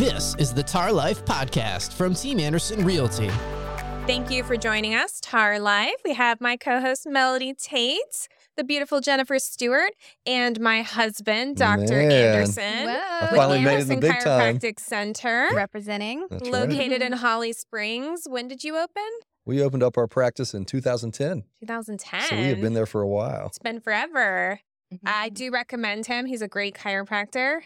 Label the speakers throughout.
Speaker 1: This is the Tar Life Podcast from Team Anderson Realty.
Speaker 2: Thank you for joining us, Tar Life. We have my co host, Melody Tate, the beautiful Jennifer Stewart, and my husband, Dr.
Speaker 3: Man.
Speaker 2: Anderson.
Speaker 3: I
Speaker 2: with
Speaker 3: finally made it in the
Speaker 2: Anderson
Speaker 3: big time.
Speaker 2: Chiropractic Center,
Speaker 4: representing.
Speaker 3: That's right.
Speaker 2: located in Holly Springs. When did you open?
Speaker 3: We opened up our practice in 2010,
Speaker 2: 2010.
Speaker 3: so we have been there for a while.
Speaker 2: It's been forever.
Speaker 4: Mm-hmm.
Speaker 2: I do recommend him. He's a great chiropractor.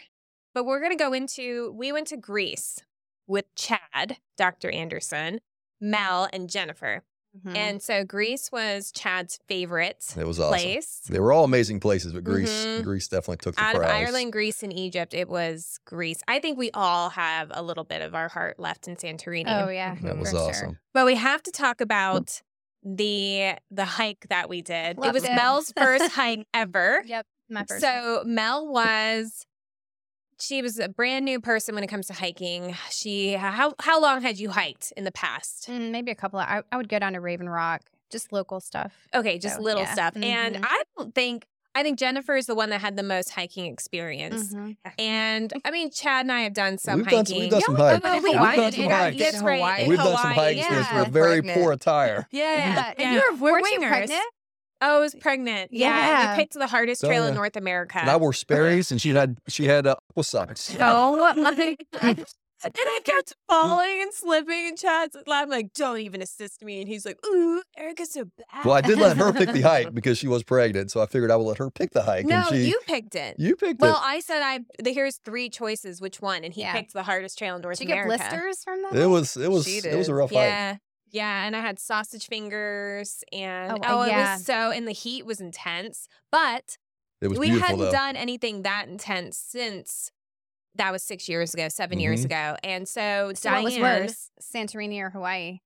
Speaker 2: But we're going to go into, we went to Greece with Chad, Dr. Anderson, Mel, and Jennifer.
Speaker 4: Mhm.
Speaker 2: And so Greece was Chad's favorite
Speaker 3: It was awesome.
Speaker 2: place.
Speaker 3: They were all amazing places, but Greece,
Speaker 2: Mhm.
Speaker 3: Greece definitely took the
Speaker 2: Out of. Ireland, Greece, and Egypt, it was Greece. I think we all have a little bit of our heart left in Santorini.
Speaker 4: oh yeah,
Speaker 3: that was
Speaker 4: for sure.
Speaker 3: awesome.
Speaker 2: But we have to talk about the the hike that we did. it was
Speaker 4: it.
Speaker 2: Mel's first hike ever.
Speaker 4: Yep, my first.
Speaker 2: So Mel was she was a brand new person when it comes to hiking. She how how long had you hiked in the past?
Speaker 4: Mm, maybe a couple. Of, I, I would go down to Raven Rock, just local stuff.
Speaker 2: Okay, just
Speaker 4: So,
Speaker 2: little
Speaker 4: yeah.
Speaker 2: stuff. And
Speaker 4: Mhm.
Speaker 2: I don't think I think Jennifer is the one that had the most hiking experience.
Speaker 4: Mhm.
Speaker 2: And I mean, Chad and I have done some
Speaker 3: We've done some-
Speaker 2: hiking.
Speaker 3: we've done some
Speaker 2: Yeah,
Speaker 3: hikes.
Speaker 4: We've
Speaker 2: we-
Speaker 4: done
Speaker 2: we-
Speaker 3: some
Speaker 2: yeah,
Speaker 3: hikes.
Speaker 2: That's right.
Speaker 4: Hawaii.
Speaker 2: in
Speaker 3: We've done some
Speaker 2: Hawaii.
Speaker 3: hikes
Speaker 4: yeah.
Speaker 3: with, with very
Speaker 5: Pregnant.
Speaker 3: poor attire.
Speaker 2: Yeah, yeah.
Speaker 4: Yeah, and you were,
Speaker 2: We're
Speaker 4: weren't you pregnant?
Speaker 2: Oh, I was pregnant. Yeah.
Speaker 4: Yeah.
Speaker 2: We picked the hardest
Speaker 3: Oh,
Speaker 2: trail
Speaker 3: yeah.
Speaker 2: in North America.
Speaker 3: And I wore Sperry's, and she had she had uh, aqua socks.
Speaker 4: Oh my!
Speaker 2: And I kept falling and slipping, and Chad's laughing like, "Don't even assist me." And he's like, "Ooh, Erica's so bad."
Speaker 3: Well, I did let her pick the hike because she was pregnant, so I figured I would let her pick the hike.
Speaker 2: No,
Speaker 3: and she,
Speaker 2: you picked it.
Speaker 3: you picked
Speaker 2: well,
Speaker 3: it.
Speaker 2: I said I. The, here's three choices. Which one? And he
Speaker 4: Yeah.
Speaker 2: picked the hardest trail in North America.
Speaker 4: Did you get blisters from that?
Speaker 3: It was it was it was a
Speaker 5: did.
Speaker 3: rough hike.
Speaker 2: Yeah. Yeah, and I had sausage fingers, and
Speaker 4: Oh,
Speaker 2: oh,
Speaker 4: uh,
Speaker 2: it
Speaker 4: yeah.
Speaker 2: was so, and the heat was intense. But
Speaker 3: It was
Speaker 2: we hadn't
Speaker 3: though.
Speaker 2: done anything that intense since that was six years ago, 7 years
Speaker 3: Mhm.
Speaker 2: ago, and so,
Speaker 4: So
Speaker 2: Diane,
Speaker 4: what was worse, Santorini or Hawaii?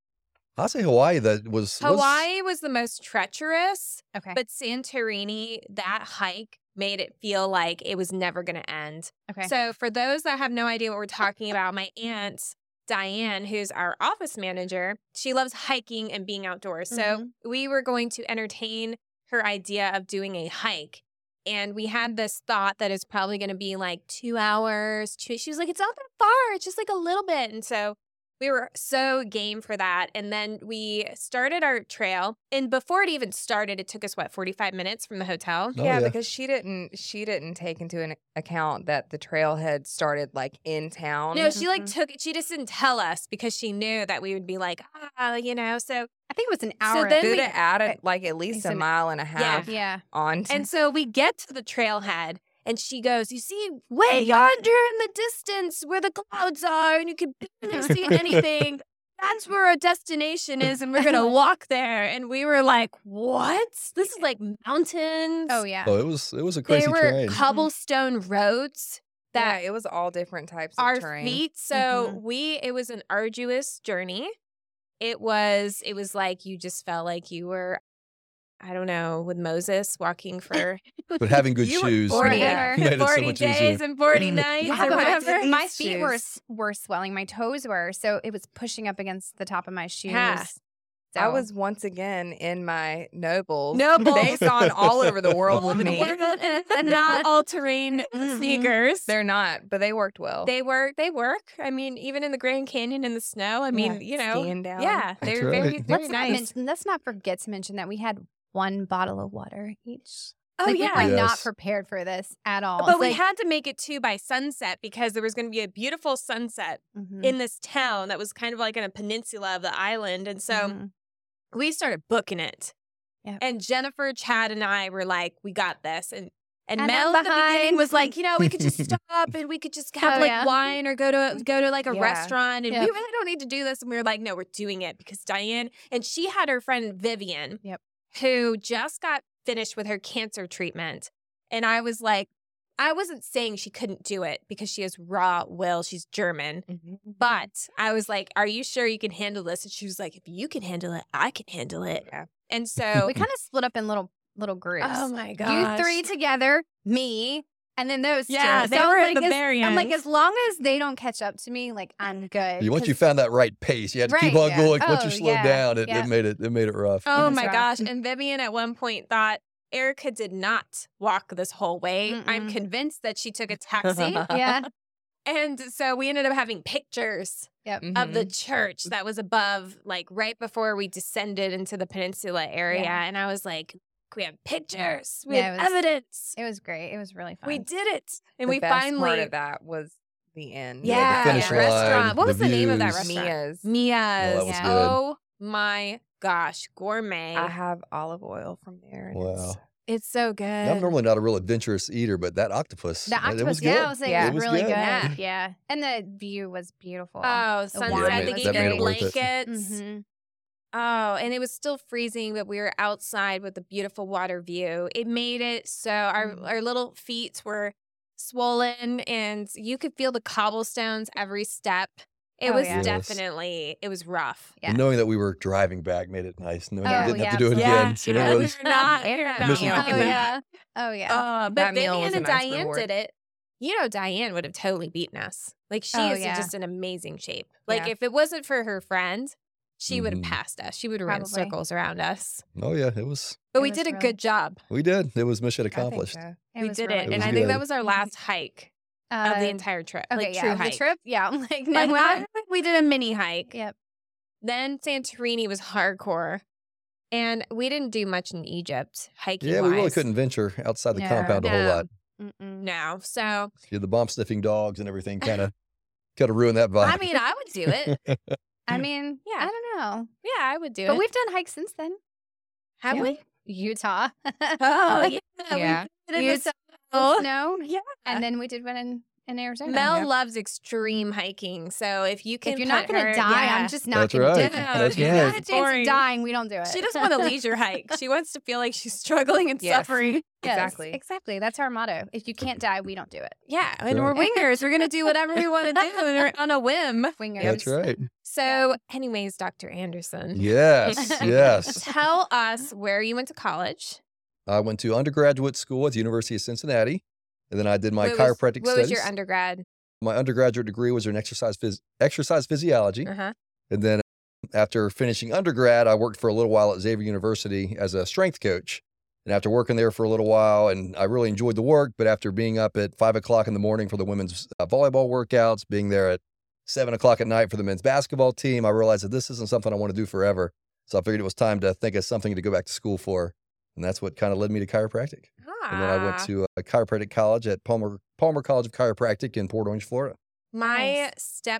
Speaker 3: I say Hawaii. That was was-
Speaker 2: Hawaii was the most treacherous,
Speaker 4: Okay.
Speaker 2: but Santorini, that hike made it feel like it was never going to end.
Speaker 4: okay.
Speaker 2: So, for those that have no idea what we're talking about, my aunt Diane, who's our office manager, she loves hiking and being outdoors. So,
Speaker 4: Mhm.
Speaker 2: we were going to entertain her idea of doing a hike. And we had this thought that it's probably going to be like two hours. Two, she was like, it's not that far. It's just like a little bit. And so we were so game for that. And then we started our trail. And before it even started, it took us, what, 45 minutes from the hotel?
Speaker 3: Oh,
Speaker 5: yeah,
Speaker 3: yeah.
Speaker 5: because she didn't she didn't take into an account that the trail had started like in town.
Speaker 2: No, she like
Speaker 4: Mhm.
Speaker 2: took. She just didn't tell us because she knew that we would be like, ah, you know. So
Speaker 4: I think it was an hour.
Speaker 2: So
Speaker 4: hour.
Speaker 2: then
Speaker 5: Did
Speaker 2: we-
Speaker 5: it add like at least a
Speaker 4: Some-
Speaker 5: mile and a half
Speaker 4: yeah. yeah.
Speaker 5: on to
Speaker 2: and so we get to the trailhead, and she goes, "You see, way yonder in the distance where the clouds are, and you can barely see anything. That's where our destination is, and we're gonna walk there." And we were like, "What? This is like mountains.
Speaker 4: Oh yeah.
Speaker 3: Oh, it was it was a crazy
Speaker 2: They were
Speaker 3: terrain.
Speaker 2: cobblestone roads that
Speaker 5: yeah, it was all different types of
Speaker 2: our
Speaker 5: terrain.
Speaker 2: feet so
Speaker 4: Mhm.
Speaker 2: we it was an arduous journey it was it was like you just felt like you were i don't know with moses walking for
Speaker 3: but having good shoes
Speaker 2: Forty-
Speaker 3: made,
Speaker 4: yeah.
Speaker 3: made it so
Speaker 2: 40
Speaker 3: much
Speaker 2: days
Speaker 3: easier.
Speaker 2: and 40 nights
Speaker 4: Yeah,
Speaker 2: or whatever
Speaker 4: my feet were
Speaker 5: shoes.
Speaker 4: s- were swelling. My toes were, so it was pushing up against the top of my shoes.
Speaker 2: Yeah.
Speaker 4: So
Speaker 5: I was once again in my nobles.
Speaker 2: Nobles.
Speaker 5: They've gone all over the world with me.
Speaker 2: not all terrain mm-hmm. sneakers
Speaker 5: They're not, but they worked well.
Speaker 2: they work they work i mean even in the grand canyon in the snow i mean
Speaker 5: Yeah,
Speaker 2: you know
Speaker 5: skiing down.
Speaker 2: yeah they're very
Speaker 3: right.
Speaker 2: very
Speaker 4: let's not
Speaker 2: nice
Speaker 4: mention, let's not forget to mention that we had one bottle of water each.
Speaker 2: oh
Speaker 4: like,
Speaker 2: yeah
Speaker 4: we were not
Speaker 3: Yes.
Speaker 4: prepared for this at all.
Speaker 2: but
Speaker 4: It's
Speaker 2: we
Speaker 4: like-
Speaker 2: had to make it too by sunset because there was going to be a beautiful sunset
Speaker 4: Mhm.
Speaker 2: in this town that was kind of like in a peninsula of the island. And so
Speaker 4: Mhm.
Speaker 2: we started booking it.
Speaker 4: Yep.
Speaker 2: And Jennifer, Chad, and I were like, we got this. And and,
Speaker 4: And
Speaker 2: Mel
Speaker 4: I'm
Speaker 2: at the beginning was like, you know, we could just stop and we could just have
Speaker 4: Oh,
Speaker 2: like
Speaker 4: yeah.
Speaker 2: wine or go to go to like a
Speaker 5: Yeah.
Speaker 2: restaurant and we really don't need to do this. And we were like, no, we're doing it because Diane and she had her friend Vivian,
Speaker 4: Yep.
Speaker 2: Who just got finished with her cancer treatment. And I was like, I wasn't saying she couldn't do it because she has raw will. She's German.
Speaker 5: Mhm.
Speaker 2: But I was like, Are you sure you can handle this? And she was like, If you can handle it, I can handle it.
Speaker 5: Yeah.
Speaker 2: And so,
Speaker 4: we kind of split up in little little groups.
Speaker 2: oh my God.
Speaker 4: You three together, me, and then those
Speaker 2: Yeah,
Speaker 4: two.
Speaker 2: they
Speaker 4: So,
Speaker 2: were at
Speaker 4: like,
Speaker 2: the
Speaker 4: as-
Speaker 2: very
Speaker 4: I'm like, as long as they don't catch up to me, like I'm good.
Speaker 3: You once you found that right pace, you had to keep on
Speaker 5: yeah.
Speaker 3: going. Once
Speaker 4: Oh,
Speaker 3: you slowed
Speaker 4: yeah,
Speaker 3: down, it,
Speaker 4: yeah.
Speaker 3: it made it it made it rough.
Speaker 2: Oh
Speaker 4: was
Speaker 2: my
Speaker 4: rough.
Speaker 2: gosh. And Vivian at one point thought Erica did not walk this whole way. I'm convinced that she took a taxi.
Speaker 4: yeah,
Speaker 2: And so we ended up having pictures
Speaker 4: Yep.
Speaker 2: of the
Speaker 5: Mhm.
Speaker 2: church that was above, like right before we descended into the peninsula area.
Speaker 4: Yeah.
Speaker 2: And I was like, we have pictures, we
Speaker 4: Yeah,
Speaker 2: have
Speaker 4: it was-
Speaker 2: evidence.
Speaker 4: It was great. It was really fun.
Speaker 2: We did it. And
Speaker 5: the
Speaker 2: we
Speaker 5: best
Speaker 2: finally
Speaker 5: part of that was the end.
Speaker 3: Yeah,
Speaker 2: Yeah,
Speaker 3: the finish line,
Speaker 2: restaurant. What
Speaker 3: the
Speaker 2: was the name of that restaurant?
Speaker 5: Mia's.
Speaker 2: Mia's.
Speaker 3: that was
Speaker 4: Yeah.
Speaker 3: good.
Speaker 2: Oh my gosh, gourmet.
Speaker 5: I have olive oil from there. and
Speaker 3: Wow.
Speaker 5: it's-
Speaker 2: it's so good.
Speaker 3: I'm normally not a real adventurous eater, but that octopus,
Speaker 4: the
Speaker 3: it-
Speaker 4: octopus,
Speaker 3: it was
Speaker 4: yeah,
Speaker 3: good.
Speaker 4: I was like,
Speaker 5: Yeah.
Speaker 4: it
Speaker 3: It
Speaker 4: was
Speaker 3: was
Speaker 4: really
Speaker 3: good.
Speaker 4: good.
Speaker 2: Yeah.
Speaker 4: Yeah. and the view was beautiful.
Speaker 2: Oh,
Speaker 4: The
Speaker 2: sunset,
Speaker 4: wine
Speaker 2: the
Speaker 4: was
Speaker 3: that
Speaker 2: heated
Speaker 3: made
Speaker 2: Oh, and it was still freezing, but we were outside with a beautiful water view. It made it so our
Speaker 4: Mhm.
Speaker 2: our little feet were swollen, and you could feel the cobblestones every step. It
Speaker 4: Oh,
Speaker 2: was
Speaker 4: yeah.
Speaker 2: Definitely it was rough.
Speaker 4: Yeah.
Speaker 3: But knowing that we were driving back made it nice. Knowing
Speaker 4: Oh,
Speaker 3: we didn't
Speaker 4: yeah,
Speaker 3: have to do it
Speaker 2: Yeah,
Speaker 3: again. So
Speaker 2: yeah,
Speaker 3: it
Speaker 2: we
Speaker 3: was,
Speaker 2: not. We were not
Speaker 4: Oh yeah. Oh yeah.
Speaker 2: Uh, but
Speaker 5: That
Speaker 2: Vivian and
Speaker 5: nice
Speaker 2: Diane
Speaker 5: reward.
Speaker 2: did it. You know, Diane would have totally beaten us. Like she
Speaker 4: Oh,
Speaker 2: is
Speaker 4: yeah.
Speaker 2: just in amazing shape. Like
Speaker 5: Yeah.
Speaker 2: if it wasn't for her friend, she would have
Speaker 3: Mhm.
Speaker 2: passed us. She would have run circles around us.
Speaker 3: oh yeah, it was.
Speaker 2: But
Speaker 4: It
Speaker 2: we
Speaker 4: was
Speaker 2: did a good job.
Speaker 3: We did. It was mission accomplished.
Speaker 5: so.
Speaker 4: It
Speaker 2: we did
Speaker 4: really
Speaker 2: it,
Speaker 3: It
Speaker 2: and
Speaker 3: was
Speaker 2: I think that was our last hike
Speaker 4: Uh,
Speaker 2: of the entire trip.
Speaker 4: Okay,
Speaker 2: like
Speaker 4: yeah,
Speaker 2: true
Speaker 4: of
Speaker 2: hike.
Speaker 4: the trip. Yeah, I'm like no,
Speaker 2: Like,
Speaker 4: not-
Speaker 2: we did a mini hike.
Speaker 4: Yep.
Speaker 2: Then Santorini was hardcore, and we didn't do much in Egypt hiking.
Speaker 3: Yeah, we really couldn't venture outside the
Speaker 4: No.
Speaker 3: compound a whole lot.
Speaker 4: Mm-mm.
Speaker 2: No, so
Speaker 3: Yeah, the bomb sniffing dogs and everything kind of kind of ruined that vibe.
Speaker 2: I mean, I would do it.
Speaker 4: I mean,
Speaker 2: Yeah.
Speaker 4: I don't know,
Speaker 2: Yeah, I would do
Speaker 4: but
Speaker 2: it.
Speaker 4: we've done hikes since then.
Speaker 2: have
Speaker 4: Yeah.
Speaker 2: we?
Speaker 4: Utah.
Speaker 2: Oh yeah,
Speaker 5: Yeah.
Speaker 2: we did it
Speaker 4: Utah.
Speaker 2: snow.
Speaker 4: No,
Speaker 2: Yeah.
Speaker 4: and then we did one in in Arizona.
Speaker 2: Mel
Speaker 5: Yep.
Speaker 2: loves extreme hiking, so if you can,
Speaker 4: if you're not gonna die,
Speaker 2: yeah.
Speaker 4: I'm just not
Speaker 3: That's
Speaker 4: gonna
Speaker 3: right.
Speaker 4: do it.
Speaker 3: That's
Speaker 4: If you
Speaker 3: right.
Speaker 4: have a chance
Speaker 2: Boring.
Speaker 4: of dying, we don't do it.
Speaker 2: She doesn't want a leisure hike. She wants to feel like she's struggling and
Speaker 5: Yes.
Speaker 2: suffering.
Speaker 4: Yes,
Speaker 5: Exactly.
Speaker 4: Exactly. That's our motto. If you can't die, we don't do it.
Speaker 2: Yeah, and
Speaker 3: Right.
Speaker 2: we're wingers. We're gonna do whatever we want to do on a whim.
Speaker 4: Wingers.
Speaker 3: That's right.
Speaker 2: So, anyways, Dr. Anderson,
Speaker 3: Yes, yes.
Speaker 2: tell us where you went to college.
Speaker 3: I went to undergraduate school at the University of Cincinnati, and then I did my
Speaker 2: what
Speaker 3: chiropractic
Speaker 2: was, what
Speaker 3: studies.
Speaker 2: was your undergrad?
Speaker 3: my undergraduate degree was in exercise phys- exercise physiology,
Speaker 2: Uh huh.
Speaker 3: and then after finishing undergrad, I worked for a little while at Xavier University as a strength coach. And after working there for a little while, and I really enjoyed the work, but after being up at five o'clock in the morning for the women's uh, volleyball workouts, being there at seven o'clock at night for the men's basketball team, I realized that this isn't something I want to do forever. So I figured it was time to think of something to go back to school for. And that's what kind of led me to chiropractic. And then I went
Speaker 2: Ah.
Speaker 3: to a chiropractic college at Palmer Palmer College of Chiropractic in Port Orange, Florida.
Speaker 2: My
Speaker 4: Nice.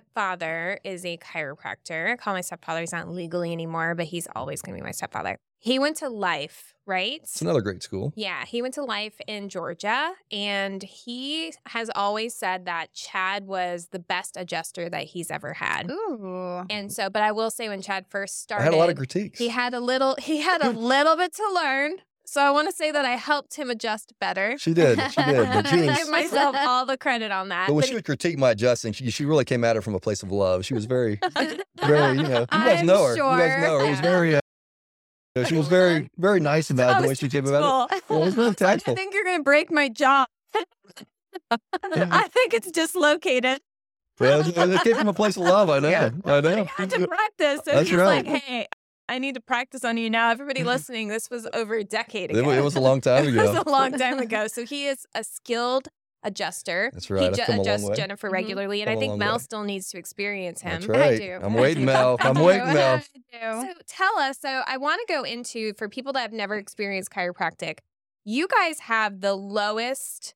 Speaker 2: stepfather is a chiropractor. I call my stepfather. He's not legally anymore, but he's always going to be my stepfather. He went to Life, right?
Speaker 3: It's another great school.
Speaker 2: Yeah, he went to Life in Georgia, and he has always said that Chad was the best adjuster that he's ever had.
Speaker 4: Ooh.
Speaker 2: And so, but I will say, when Chad first started,
Speaker 3: I had a lot of critiques.
Speaker 2: he had a little, he had a little bit to learn. So I want to say that I helped him adjust better.
Speaker 3: she did. She did. But, she
Speaker 2: I
Speaker 3: was,
Speaker 2: give myself all the credit on that.
Speaker 3: but when
Speaker 2: But
Speaker 3: she would critique my adjusting, she, she really came at it from a place of love. She was very, very, you know, you guys
Speaker 2: I'm
Speaker 3: know her. You guys know her. It was very, uh, you know, she was very, very nice about the way she came about it. Well, it was really
Speaker 2: I think you're going to break my jaw. I think it's dislocated.
Speaker 3: Well, it, it came from a place of love. I know.
Speaker 5: Yeah.
Speaker 3: I know.
Speaker 2: I had to practice. So
Speaker 3: That's
Speaker 2: he's
Speaker 3: right.
Speaker 2: like, hey, I need to practice on you now. Everybody listening, this was over a decade ago.
Speaker 3: it was a long time ago.
Speaker 2: It was a long time ago. So he is a skilled adjuster.
Speaker 3: That's right.
Speaker 2: He ju-
Speaker 3: come a long
Speaker 2: adjusts
Speaker 3: way.
Speaker 2: Jennifer
Speaker 4: Mhm.
Speaker 2: regularly, and
Speaker 3: Come
Speaker 2: I
Speaker 3: a
Speaker 2: think Mel
Speaker 3: way.
Speaker 2: still needs to experience him.
Speaker 3: That's right.
Speaker 4: do.
Speaker 3: I'm waiting. Mel.
Speaker 4: I
Speaker 3: I'm waiting, Mel.
Speaker 2: So tell us. So I want to go into for people that have never experienced chiropractic. You guys have the lowest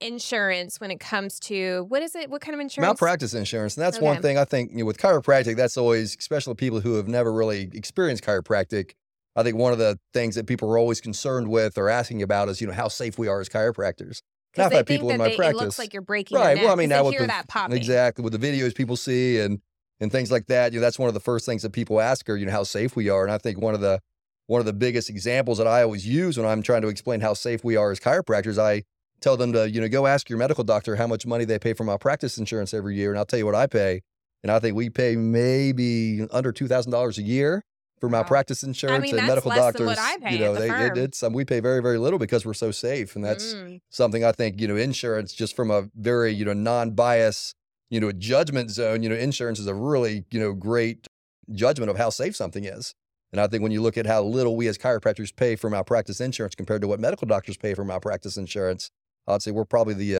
Speaker 2: insurance when it comes to what is it? What kind of insurance?
Speaker 3: Malpractice insurance. And that's one thing I think you know, with chiropractic, that's always, especially people who have never really experienced chiropractic. I think one of the things that people are always concerned with or asking about is, you know, how safe we are as chiropractors.
Speaker 2: Because
Speaker 3: I've
Speaker 2: they
Speaker 3: had
Speaker 2: think
Speaker 3: people in my
Speaker 2: they, it looks like you're breaking
Speaker 3: Right.
Speaker 2: neck
Speaker 3: Well, I mean, now with the-. Exactly. With the videos people see and and things like that, you know, that's one of the first things that people ask are, you know, how safe we are. And I think one of the one of the biggest examples that I always use when I'm trying to explain how safe we are as chiropractors, I tell them to, you know, go ask your medical doctor how much money they pay for malpractice insurance every year, and I'll tell you what I pay. And I think we pay maybe under two thousand dollars a year for
Speaker 5: Wow.
Speaker 3: malpractice insurance
Speaker 2: mean,
Speaker 3: and medical doctors.
Speaker 2: I
Speaker 3: you know, they
Speaker 2: firm.
Speaker 3: It, it's um, we pay very very little because we're so safe, and that's
Speaker 2: Mm.
Speaker 3: something I think, you know, insurance just from a very, you know, non-bias, you know, judgment zone, you know, insurance is a really, you know, great judgment of how safe something is. And I think when you look at how little we as chiropractors pay for malpractice insurance compared to what medical doctors pay for malpractice insurance, I'd say we're probably the uh,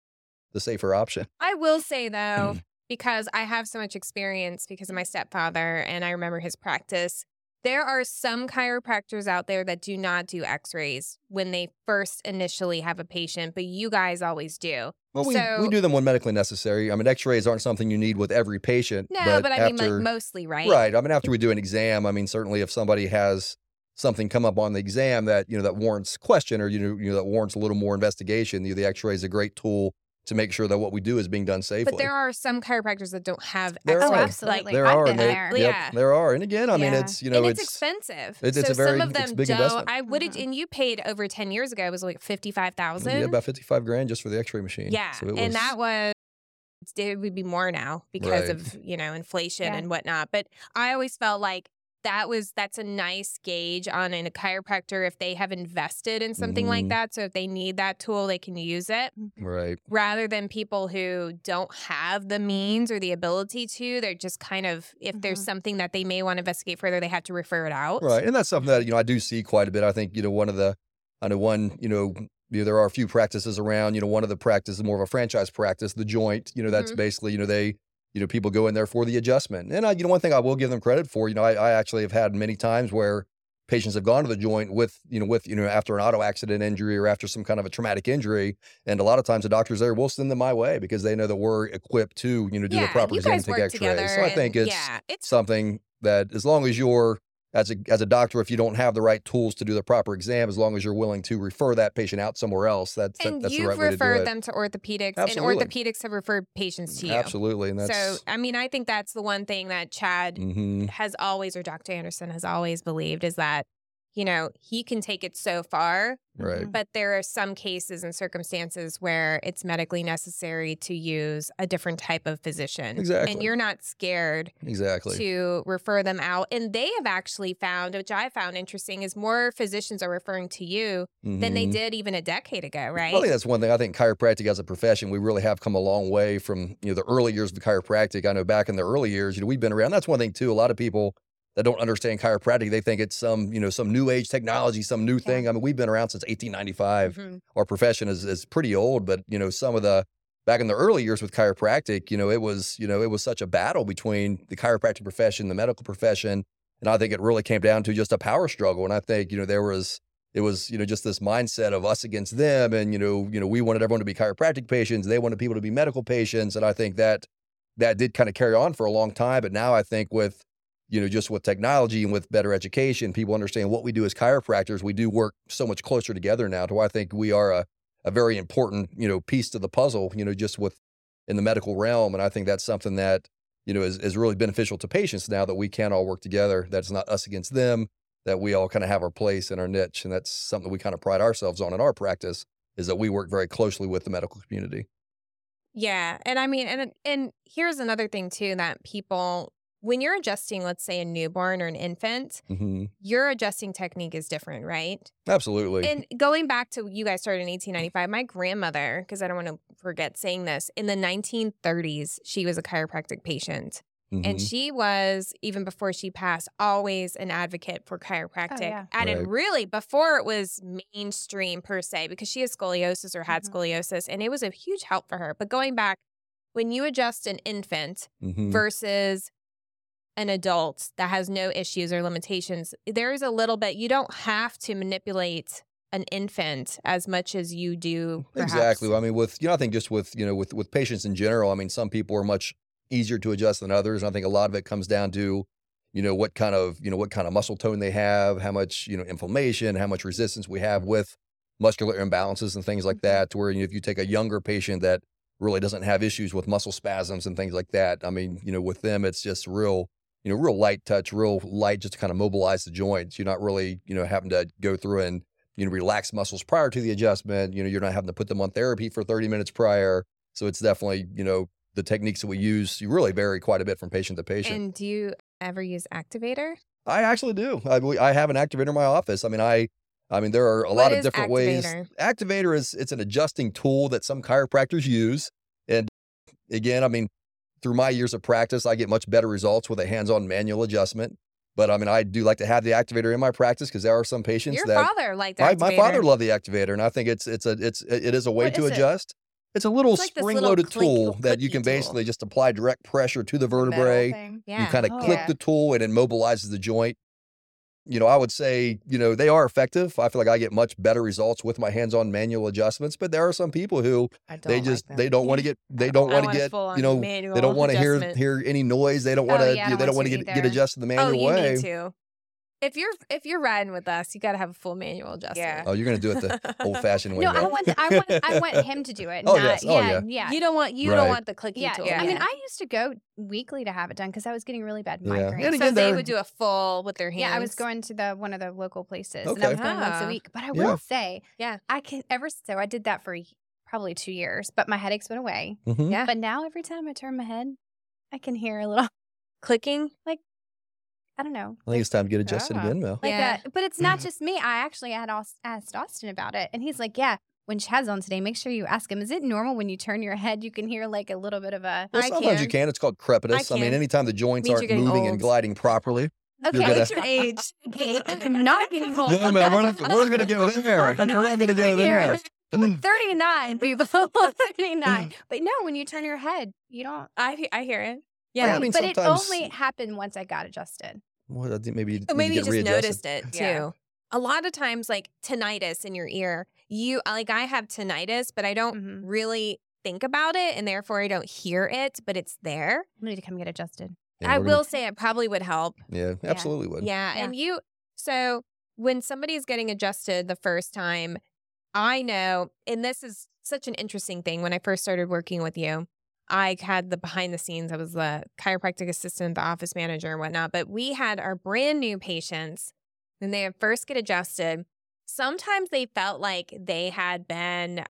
Speaker 3: the safer option.
Speaker 2: I will say though, because I have so much experience because of my stepfather and I remember his practice. There are some chiropractors out there that do not do x rays when they first initially have a patient, but you guys always do.
Speaker 3: Well, we, we do them when medically necessary. I mean, X-rays aren't something you need with every patient.
Speaker 2: No, but, I mean, like mostly, right?
Speaker 3: Right. I mean, after we do an exam, I mean, certainly if somebody has something come up on the exam that you know that warrants question or you know, you know that warrants a little more investigation, you know, the X-ray is a great tool to make sure that what we do is being done safely.
Speaker 2: But there are some chiropractors that don't have
Speaker 3: There
Speaker 2: X-rays.
Speaker 3: are.
Speaker 4: absolutely.
Speaker 3: there
Speaker 4: I've
Speaker 3: are, they-
Speaker 4: there.
Speaker 3: yep,
Speaker 2: Yeah.
Speaker 3: there are. And again, I mean, it's you know,
Speaker 2: and it's,
Speaker 3: it's
Speaker 2: expensive.
Speaker 3: it's- it's
Speaker 2: so
Speaker 3: a very-
Speaker 2: some of them
Speaker 3: big
Speaker 2: don't.
Speaker 3: investment.
Speaker 2: I would,
Speaker 4: Mhm.
Speaker 2: and you paid over ten years ago. It was like fifty five thousand.
Speaker 3: yeah, about fifty-five grand just for the X-ray machine.
Speaker 2: Yeah,
Speaker 3: So it
Speaker 2: and that was it would be more now because
Speaker 3: Right.
Speaker 2: of you know inflation
Speaker 4: Yeah.
Speaker 2: and whatnot. But I always felt like that was that's a nice gauge on a chiropractor if they have invested in something like
Speaker 3: Mhm.
Speaker 2: that. So if they need that tool, they can use it
Speaker 3: right.
Speaker 2: rather than people who don't have the means or the ability to. They're just kind of if there's
Speaker 4: Mhm.
Speaker 2: something that they may want to investigate further, they have to refer it out.
Speaker 3: Right. And that's something that, you know, I do see quite a bit. I think, you know, one of the, I know one, you know, you know, there are a few practices around, you know, one of the practices, more of a franchise practice, the joint, you know, that's
Speaker 2: Mhm.
Speaker 3: basically, you know, they, you know, people go in there for the adjustment. And I, you know, one thing I will give them credit for, you know, I, I actually have had many times where patients have gone to the joint with, you know, with, you know, after an auto accident injury or after some kind of a traumatic injury. And a lot of times the doctors there will send them my way because they know that we're equipped to, you know, do
Speaker 2: yeah,
Speaker 3: the proper take x-rays. So I think it's,
Speaker 2: yeah, it's
Speaker 3: something that as long as you're as a as a doctor, if you don't have the right tools to do the proper exam, as long as you're willing to refer that patient out somewhere else, that's that,
Speaker 2: and
Speaker 3: that's the
Speaker 2: you've
Speaker 3: right way to do
Speaker 2: referred
Speaker 3: it.
Speaker 2: them to orthopedics,
Speaker 3: Absolutely.
Speaker 2: and orthopedics have referred patients to you.
Speaker 3: Absolutely, and that's
Speaker 2: So, I mean, I think that's the one thing that Chad
Speaker 3: mhm,
Speaker 2: has always, or Dr. Anderson has always believed, is that you know he can take it so far,
Speaker 3: right.
Speaker 2: but there are some cases and circumstances where it's medically necessary to use a different type of physician,
Speaker 3: Exactly.
Speaker 2: and you're not scared
Speaker 3: Exactly.
Speaker 2: to refer them out. And they have actually found, which I found interesting, is more physicians are referring to you than they
Speaker 3: Mhm.
Speaker 2: did even a decade ago, right?
Speaker 3: I think that's one thing. I think chiropractic as a profession, we really have come a long way from you know the early years of chiropractic. I know back in the early years, you know, we've been around. That's one thing too. A lot of people that don't understand chiropractic, they think it's some you know some new age technology, some new thing. I mean, we've been around since 1895.
Speaker 2: Mhm.
Speaker 3: Our profession is is pretty old, but you know some of the back in the early years with chiropractic, you know, it was you know it was such a battle between the chiropractic profession, the medical profession, and I think it really came down to just a power struggle. And I think you know there was it was you know just this mindset of us against them and you know you know we wanted everyone to be chiropractic patients they wanted people to be medical patients and i think that that did kind of carry on for a long time but now i think with you know just with technology and with better education people understand what we do as chiropractors we do work so much closer together now to i think we are a, a very important you know piece to the puzzle you know just with in the medical realm. And i think that's something that you know is, is really beneficial to patients now that we can all work together that's not us against them that we all kind of have our place and our niche. And that's something we kind of pride ourselves on in our practice is that we work very closely with the medical community.
Speaker 2: Yeah, and I mean, and and here's another thing too that people, when you're adjusting, let's say a newborn or an infant,
Speaker 3: hmm
Speaker 2: your adjusting technique is different, right?
Speaker 3: absolutely
Speaker 2: And going back to you guys started in 1895, my grandmother, because I don't want to forget saying this, in the 1930s, she was a chiropractic patient. And
Speaker 3: Mhm.
Speaker 2: she was, even before she passed, always an advocate for chiropractic.
Speaker 4: Oh, yeah.
Speaker 2: And it
Speaker 3: Right.
Speaker 2: really, before it was mainstream per se, because she has scoliosis or had
Speaker 4: Mhm.
Speaker 2: scoliosis, and it was a huge help for her. But going back, when you adjust an infant
Speaker 3: Mhm.
Speaker 2: versus an adult that has no issues or limitations, there is a little bit, you don't have to manipulate an infant as much as you do. Perhaps.
Speaker 3: Exactly. I mean, with you know, I think just with you know, with with patients in general. I mean, some people are much easier to adjust than others. And I think a lot of it comes down to, you know, what kind of you know what kind of muscle tone they have, how much you know inflammation, how much resistance we have with muscular imbalances and things like mm-hmm. that. To where you know, if you take a younger patient that really doesn't have issues with muscle spasms and things like that, I mean, you know, with them it's just real. You know, real light touch, real light, just to kind of mobilize the joints. You're not really, you know, having to go through and you know, relax muscles prior to the adjustment. You know, you're not having to put them on therapy for 30 minutes prior. So it's definitely, you know, the techniques that we use you really vary quite a bit from patient to patient.
Speaker 2: And do you ever use activator?
Speaker 3: I actually do. I, I have an activator in my office. I mean, I, I mean, there are a
Speaker 2: What
Speaker 3: lot of different ways.
Speaker 2: activator?
Speaker 3: Activator is it's an adjusting tool that some chiropractors use. And again, I mean, through my years of practice, I get much better results with a hands-on manual adjustment. But I mean, I do like to have the activator in my practice because there are some patients
Speaker 2: Your
Speaker 3: that
Speaker 2: father liked
Speaker 3: my, my father loved the activator, and I think it's it's a it's it is a way
Speaker 4: What
Speaker 3: to
Speaker 4: it?
Speaker 3: adjust. It's a little
Speaker 2: It's like little
Speaker 3: spring-loaded
Speaker 2: click-
Speaker 3: tool that you can
Speaker 2: tool.
Speaker 3: basically just apply direct pressure to the
Speaker 5: The
Speaker 3: vertebrae.
Speaker 5: thing.
Speaker 2: Yeah.
Speaker 3: You kind of
Speaker 4: Oh.
Speaker 3: click
Speaker 5: Yeah.
Speaker 3: the tool and it mobilizes the joint. You know, I would say, you know, they are effective. I feel like I get much better results with my hands-on manual adjustments, but there are some people who they just
Speaker 5: them.
Speaker 3: they don't want to get they don't want to get you know they don't want to hear hear any noise. They don't
Speaker 4: Oh,
Speaker 3: want to
Speaker 4: yeah, I
Speaker 3: they
Speaker 4: don't want
Speaker 3: to get get adjusted the
Speaker 2: Oh,
Speaker 3: manual
Speaker 2: you
Speaker 3: way.
Speaker 2: Need to. If you're if you're riding with us, you got to have a full manual adjustment.
Speaker 5: Yeah.
Speaker 3: Oh, you're gonna do it the old-fashioned way.
Speaker 4: No, I
Speaker 3: though.
Speaker 4: want I want I want him to do it.
Speaker 3: Oh,
Speaker 4: not,
Speaker 3: yes. Oh,
Speaker 4: yeah,
Speaker 3: yeah.
Speaker 4: yeah.
Speaker 2: You don't want you
Speaker 3: Right.
Speaker 2: don't want the clicky
Speaker 4: yeah,
Speaker 2: tool.
Speaker 4: I mean, I used to go weekly to have it done because I was getting really bad
Speaker 3: Yeah.
Speaker 4: migraines.
Speaker 3: And
Speaker 2: so they
Speaker 3: they're-
Speaker 2: would do a full with their hands.
Speaker 4: Yeah, I was going to the one of the local places, and I was going once
Speaker 2: Ah.
Speaker 4: a week. But I
Speaker 3: Yeah.
Speaker 4: will say,
Speaker 2: Yeah.
Speaker 4: I can ever so I did that for probably two years, but my headaches went away.
Speaker 3: Mhm.
Speaker 2: Yeah.
Speaker 4: But now every time I turn my head, I can hear a little.
Speaker 2: clicking.
Speaker 4: I don't know,
Speaker 3: I think it's time to get adjusted
Speaker 5: Ah.
Speaker 3: again, Mel.
Speaker 4: like
Speaker 2: Yeah.
Speaker 4: that. But it's not just me. I actually had asked Austin about it, and he's like, "Yeah." When Chad's on today, make sure you ask him. Is it normal when you turn your head, you can hear like a little bit of a?
Speaker 3: Well,
Speaker 2: I
Speaker 3: sometimes you
Speaker 2: can.
Speaker 3: can. It's called crepitus. I, mean, anytime the joints aren't
Speaker 2: you're getting
Speaker 3: moving and gliding properly.
Speaker 4: Okay,
Speaker 3: gonna-
Speaker 2: What's your age?
Speaker 4: I'm not getting old.
Speaker 3: No, man, we're not, we're gonna go there. We're gonna go there.
Speaker 4: I'm 39, people. 39. But no, when you turn your head, you don't.
Speaker 2: I I hear it.
Speaker 3: Yeah,
Speaker 2: Yeah.
Speaker 3: I mean,
Speaker 4: but it only happened once I got adjusted.
Speaker 3: Well, I think maybe you
Speaker 2: Oh, maybe
Speaker 3: to
Speaker 2: you just noticed it too.
Speaker 5: Yeah.
Speaker 2: A lot of times, like tinnitus in your ear, you like I have tinnitus, but I don't
Speaker 4: Mhm.
Speaker 2: really think about it, and therefore I don't hear it, but it's there.
Speaker 4: I need to come get adjusted.
Speaker 3: Yeah,
Speaker 2: I
Speaker 3: we're gonna-
Speaker 2: will say it probably would help.
Speaker 3: Yeah, absolutely would.
Speaker 2: Yeah,
Speaker 4: Yeah.
Speaker 2: and you so when somebody's getting adjusted the first time, I know, and this is such an interesting thing. When I first started working with you, I had the behind the scenes. I was the chiropractic assistant, the office manager, and whatnot. But we had our brand new patients when they first get adjusted. Sometimes they felt like they had been,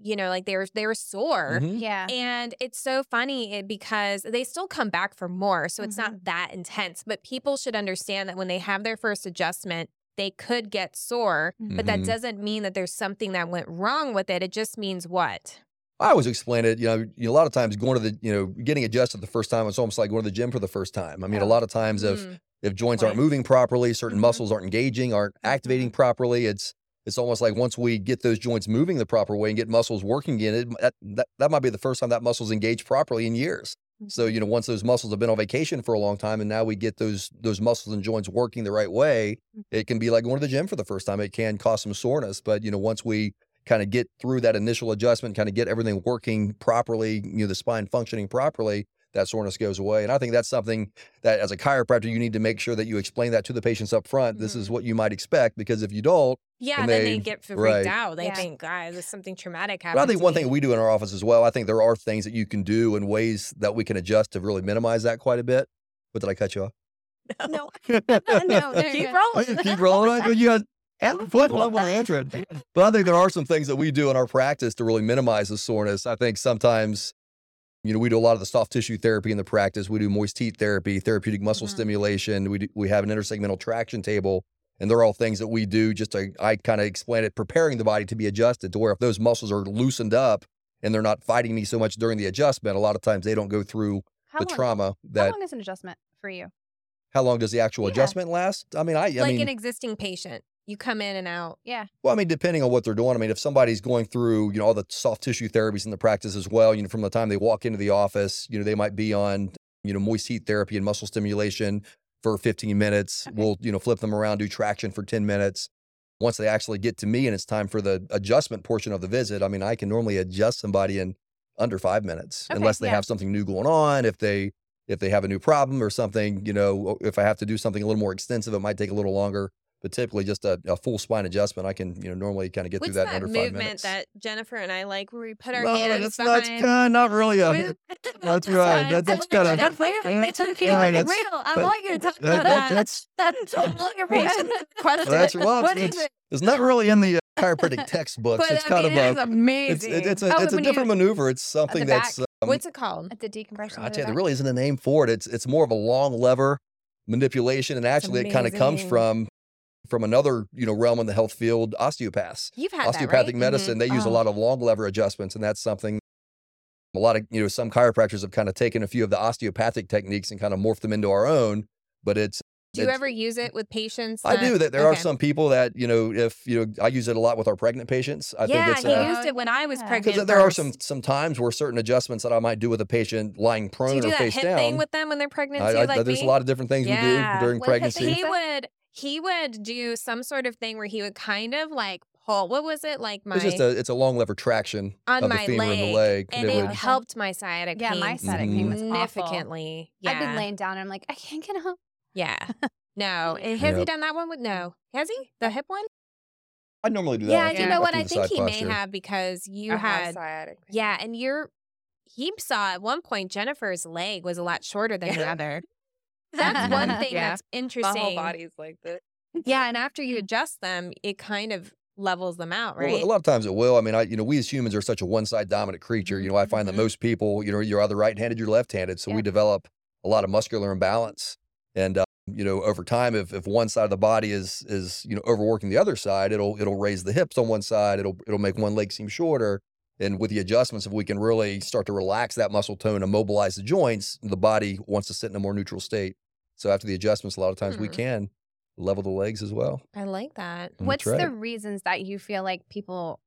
Speaker 2: you know, like they were they were sore.
Speaker 3: Mhm.
Speaker 4: Yeah.
Speaker 2: And it's so funny because they still come back for more. So it's not that intense. But people should understand that when they have their first adjustment, they could get sore. But that
Speaker 3: Mhm.
Speaker 2: doesn't mean that there's something that went wrong with it. It just means what?
Speaker 3: I always explain it. You know, you, a lot of times going to the, you know, getting adjusted the first time, it's almost like going to the gym for the first time. I mean, a
Speaker 4: Oh.
Speaker 3: lot of times if
Speaker 2: Mm.
Speaker 3: if joints aren't moving properly, certain
Speaker 2: Mhm.
Speaker 3: muscles aren't engaging, aren't activating properly, it's it's almost like once we get those joints moving the proper way and get muscles working again, it, that, that that might be the first time that muscle's engaged properly in years. So you know, once those muscles have been on vacation for a long time, and now we get those those muscles and joints working the right way, it can be like going to the gym for the first time. It can cause some soreness, but you know, once we kind of get through that initial adjustment, kind of get everything working properly, you know, the spine functioning properly, that soreness goes away. And I think that's something that as a chiropractor, you need to make sure that you explain that to the patients up front. This is mm-hmm. what you might expect, because if you don't,
Speaker 2: Yeah,
Speaker 3: And
Speaker 2: then
Speaker 3: they-
Speaker 2: they, get freaked
Speaker 3: right.
Speaker 2: out. They
Speaker 4: Yeah.
Speaker 2: think, guys, there's something traumatic
Speaker 3: But. I think
Speaker 2: to
Speaker 3: one
Speaker 2: me."
Speaker 3: thing we do in our office as well, I think there are things that you can do and ways that we can adjust to really minimize that quite a bit. But did I cut you off?
Speaker 2: No.
Speaker 4: no, no,
Speaker 2: Keep
Speaker 4: you're
Speaker 2: rolling.
Speaker 3: Oh, keep rolling. Oh, you got but I think there are some things that we do in our practice to really minimize the soreness. I think sometimes, you know, we do a lot of the soft tissue therapy in the practice. We do moist heat therapy, therapeutic muscle
Speaker 2: Mhm.
Speaker 3: stimulation. We do, we have an intersegmental traction table, and they're all things that we do. Just to I kind of explain it, preparing the body to be adjusted to where if those muscles are loosened up and they're not fighting me so much during the adjustment, a lot of times they don't go through
Speaker 4: How
Speaker 3: the
Speaker 4: long,
Speaker 3: trauma
Speaker 4: How long is an adjustment for you?
Speaker 3: How long does the actual
Speaker 4: Yeah.
Speaker 3: adjustment last? I mean, I, I
Speaker 2: like
Speaker 3: mean,
Speaker 2: an existing patient. You come in and out.
Speaker 4: Yeah.
Speaker 3: Well, I mean, depending on what they're doing. I mean, if somebody's going through, you know, all the soft tissue therapies in the practice as well, you know, from the time they walk into the office, you know, they might be on, you know, moist heat therapy and muscle stimulation for 15 minutes.
Speaker 4: Okay.
Speaker 3: We'll, you know, flip them around, do traction for 10 minutes. Once they actually get to me and it's time for the adjustment portion of the visit, I mean, I can normally adjust somebody in under five minutes,
Speaker 4: Okay,
Speaker 3: unless they
Speaker 4: yeah.
Speaker 3: have something new going on. If they, if they have a new problem or something, you know, if I have to do something a little more extensive, it might take a little longer but typically just a, a full spine adjustment, I can you know normally kind of get
Speaker 2: What's
Speaker 3: through that,
Speaker 2: that
Speaker 3: in under five minutes.
Speaker 2: that Jennifer and I like where we put our
Speaker 3: No,
Speaker 2: hands
Speaker 3: that's
Speaker 2: behind?
Speaker 3: not kind, not really a. That's right. That, that's kind of.
Speaker 2: That's weird. It's okay.
Speaker 3: Yeah,
Speaker 2: It's
Speaker 3: that's-
Speaker 2: real. I want you to talk
Speaker 3: That,
Speaker 2: about
Speaker 3: that,
Speaker 2: that.
Speaker 3: that's
Speaker 2: That's a longer patient question.
Speaker 3: that's well,
Speaker 2: What
Speaker 3: it's,
Speaker 2: it?
Speaker 3: it's not really in the uh, chiropractic textbooks.
Speaker 2: But
Speaker 3: it's
Speaker 2: I
Speaker 3: kind
Speaker 2: mean,
Speaker 3: of
Speaker 2: it
Speaker 3: a.
Speaker 2: is
Speaker 3: It's
Speaker 2: amazing.
Speaker 3: it, it's a
Speaker 4: Oh,
Speaker 3: it's a
Speaker 4: when you-
Speaker 3: different maneuver. It's something that's. Um,
Speaker 2: What's it called?
Speaker 4: At the decompression.
Speaker 3: I tell you, there really isn't a name for it. It's it's more of a long lever manipulation, and actually, it kind of comes from from another you know realm in the health field, osteopaths.
Speaker 2: You've had
Speaker 3: osteopathic
Speaker 2: that, right? Mm-hmm.
Speaker 3: medicine, they use a
Speaker 4: Oh.
Speaker 3: lot of long lever adjustments, and that's something a lot of you know some chiropractors have kind of taken a few of the osteopathic techniques and kind of morphed them into our own. But it's
Speaker 2: Do you
Speaker 3: It's-
Speaker 2: ever use it with patients?
Speaker 3: I do. That there are some people that you know, if you know, I use it a lot with our pregnant patients. I
Speaker 2: yeah,
Speaker 3: think it's
Speaker 2: he
Speaker 3: a,
Speaker 2: used it when I was oh,
Speaker 4: Yeah. 'Cause
Speaker 2: pregnant.
Speaker 3: because there are some some times where certain adjustments that I might do with a patient lying prone
Speaker 2: Do you do
Speaker 3: or
Speaker 2: that
Speaker 3: face
Speaker 2: hip
Speaker 3: down.
Speaker 2: thing with them when they're pregnant
Speaker 3: I,
Speaker 2: too?
Speaker 3: I-
Speaker 2: like
Speaker 3: there's
Speaker 2: me?
Speaker 3: a lot of different things
Speaker 2: Yeah.
Speaker 3: we do during
Speaker 4: What
Speaker 3: pregnancy.
Speaker 2: he would he would do some sort of thing where he would kind of like pull. What was it like? My
Speaker 3: It's just a it's a long lever traction
Speaker 2: on
Speaker 3: of the
Speaker 2: my
Speaker 3: femur
Speaker 2: leg,
Speaker 3: and the leg.
Speaker 2: and
Speaker 3: that
Speaker 2: it
Speaker 3: would,
Speaker 2: helped my sciatic
Speaker 4: Yeah,
Speaker 2: pain
Speaker 4: my sciatic pain was awful.
Speaker 2: significantly. Yeah,
Speaker 4: I've been laying down and I'm like, I can't get up.
Speaker 2: Yeah. No, and has he done that one with no? Has he the hip one?
Speaker 3: I normally do that.
Speaker 2: Yeah,
Speaker 3: after-
Speaker 2: you know what? I think
Speaker 3: side
Speaker 2: he may
Speaker 3: posture.
Speaker 2: have because you
Speaker 5: I have
Speaker 2: had
Speaker 5: sciatic
Speaker 2: yeah, and you're he saw at one point Jennifer's leg was a lot shorter than the other. That's one thing
Speaker 5: Yeah.
Speaker 2: that's
Speaker 5: My
Speaker 2: interesting.
Speaker 5: whole body's like this.
Speaker 2: Yeah, and after you adjust them, it kind of levels them out,
Speaker 3: Well,
Speaker 2: right?
Speaker 3: a lot of times it will. I mean, I you know, we as humans are such a one side dominant creature. You mm-hmm, know, I find that
Speaker 2: Mhm.
Speaker 3: most people, you know, you're either right handed, you're left handed. So
Speaker 4: Yeah.
Speaker 3: we develop a lot of muscular imbalance. And uh, you know, over time, if if one side of the body is is you know overworking the other side, it'll it'll raise the hips on one side. It'll it'll make one leg seem shorter. And with the adjustments, if we can really start to relax that muscle tone and mobilize the joints, the body wants to sit in a more neutral state. So after the adjustments, a lot of times we
Speaker 2: Hmm.
Speaker 3: can level the legs as well.
Speaker 2: I like that.
Speaker 3: That's
Speaker 4: What's
Speaker 3: right.
Speaker 4: the reasons that you feel like people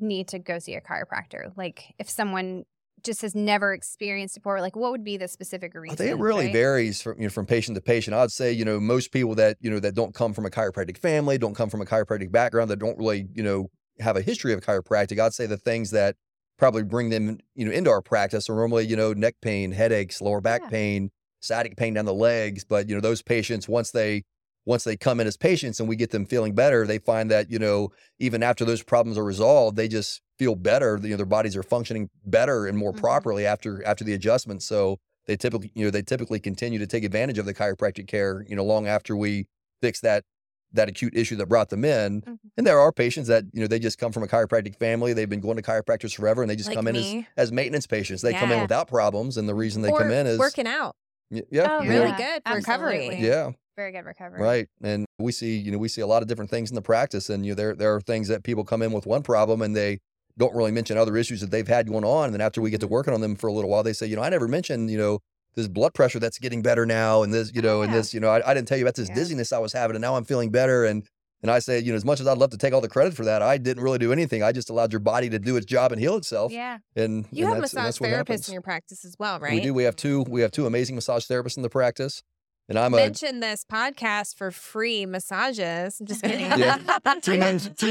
Speaker 4: need to go see a chiropractor? Like if someone just has never experienced it before, like what would be the specific reason?
Speaker 3: I think it really
Speaker 4: right?
Speaker 3: varies from you know from patient to patient. I'd say you know most people that you know that don't come from a chiropractic family, don't come from a chiropractic background, that don't really you know have a history of chiropractic. I'd say the things that probably bring them you know into our practice are normally you know neck pain, headaches, lower back
Speaker 4: Yeah.
Speaker 3: pain, sciatic pain down the legs. But you know those patients once they once they come in as patients and we get them feeling better, they find that you know even after those problems are resolved, they just feel better. You know their bodies are functioning better and more
Speaker 2: Mhm.
Speaker 3: properly after after the adjustment. So they typically you know they typically continue to take advantage of the chiropractic care you know long after we fix that that acute issue that brought them in
Speaker 2: Mhm.
Speaker 3: and there are patients that you know they just come from a chiropractic family they've been going to chiropractors forever and they just
Speaker 2: Like
Speaker 3: come in as, as maintenance patients they come in without problems and the reason they
Speaker 2: or
Speaker 3: come in is
Speaker 2: working out.
Speaker 3: Y- yeah
Speaker 2: Oh,
Speaker 3: yeah,
Speaker 2: really good for recovery.
Speaker 4: absolutely.
Speaker 3: yeah
Speaker 4: Very good recovery.
Speaker 3: right and we see you know we see a lot of different things in the practice and you know there there are things that people come in with one problem and they don't really mention other issues that they've had going on and then after we get to working on them for a little while they say you know i never mentioned you know this blood pressure that's getting better now and this you know and this you know I, I didn't tell you about this
Speaker 5: Yeah.
Speaker 3: dizziness i was having and now i'm feeling better. And and i say you know as much as i'd love to take all the credit for that i didn't really do anything. I just allowed your body to do its job and heal itself.
Speaker 4: Yeah.
Speaker 3: and
Speaker 2: You
Speaker 3: and
Speaker 2: have
Speaker 3: that's,
Speaker 2: massage therapists in your practice as well, right?
Speaker 3: we do. We have two we have two amazing massage therapists in the practice and i'm a
Speaker 2: Mention this podcast for free massages. I'm just kidding.
Speaker 3: Yeah.
Speaker 1: Team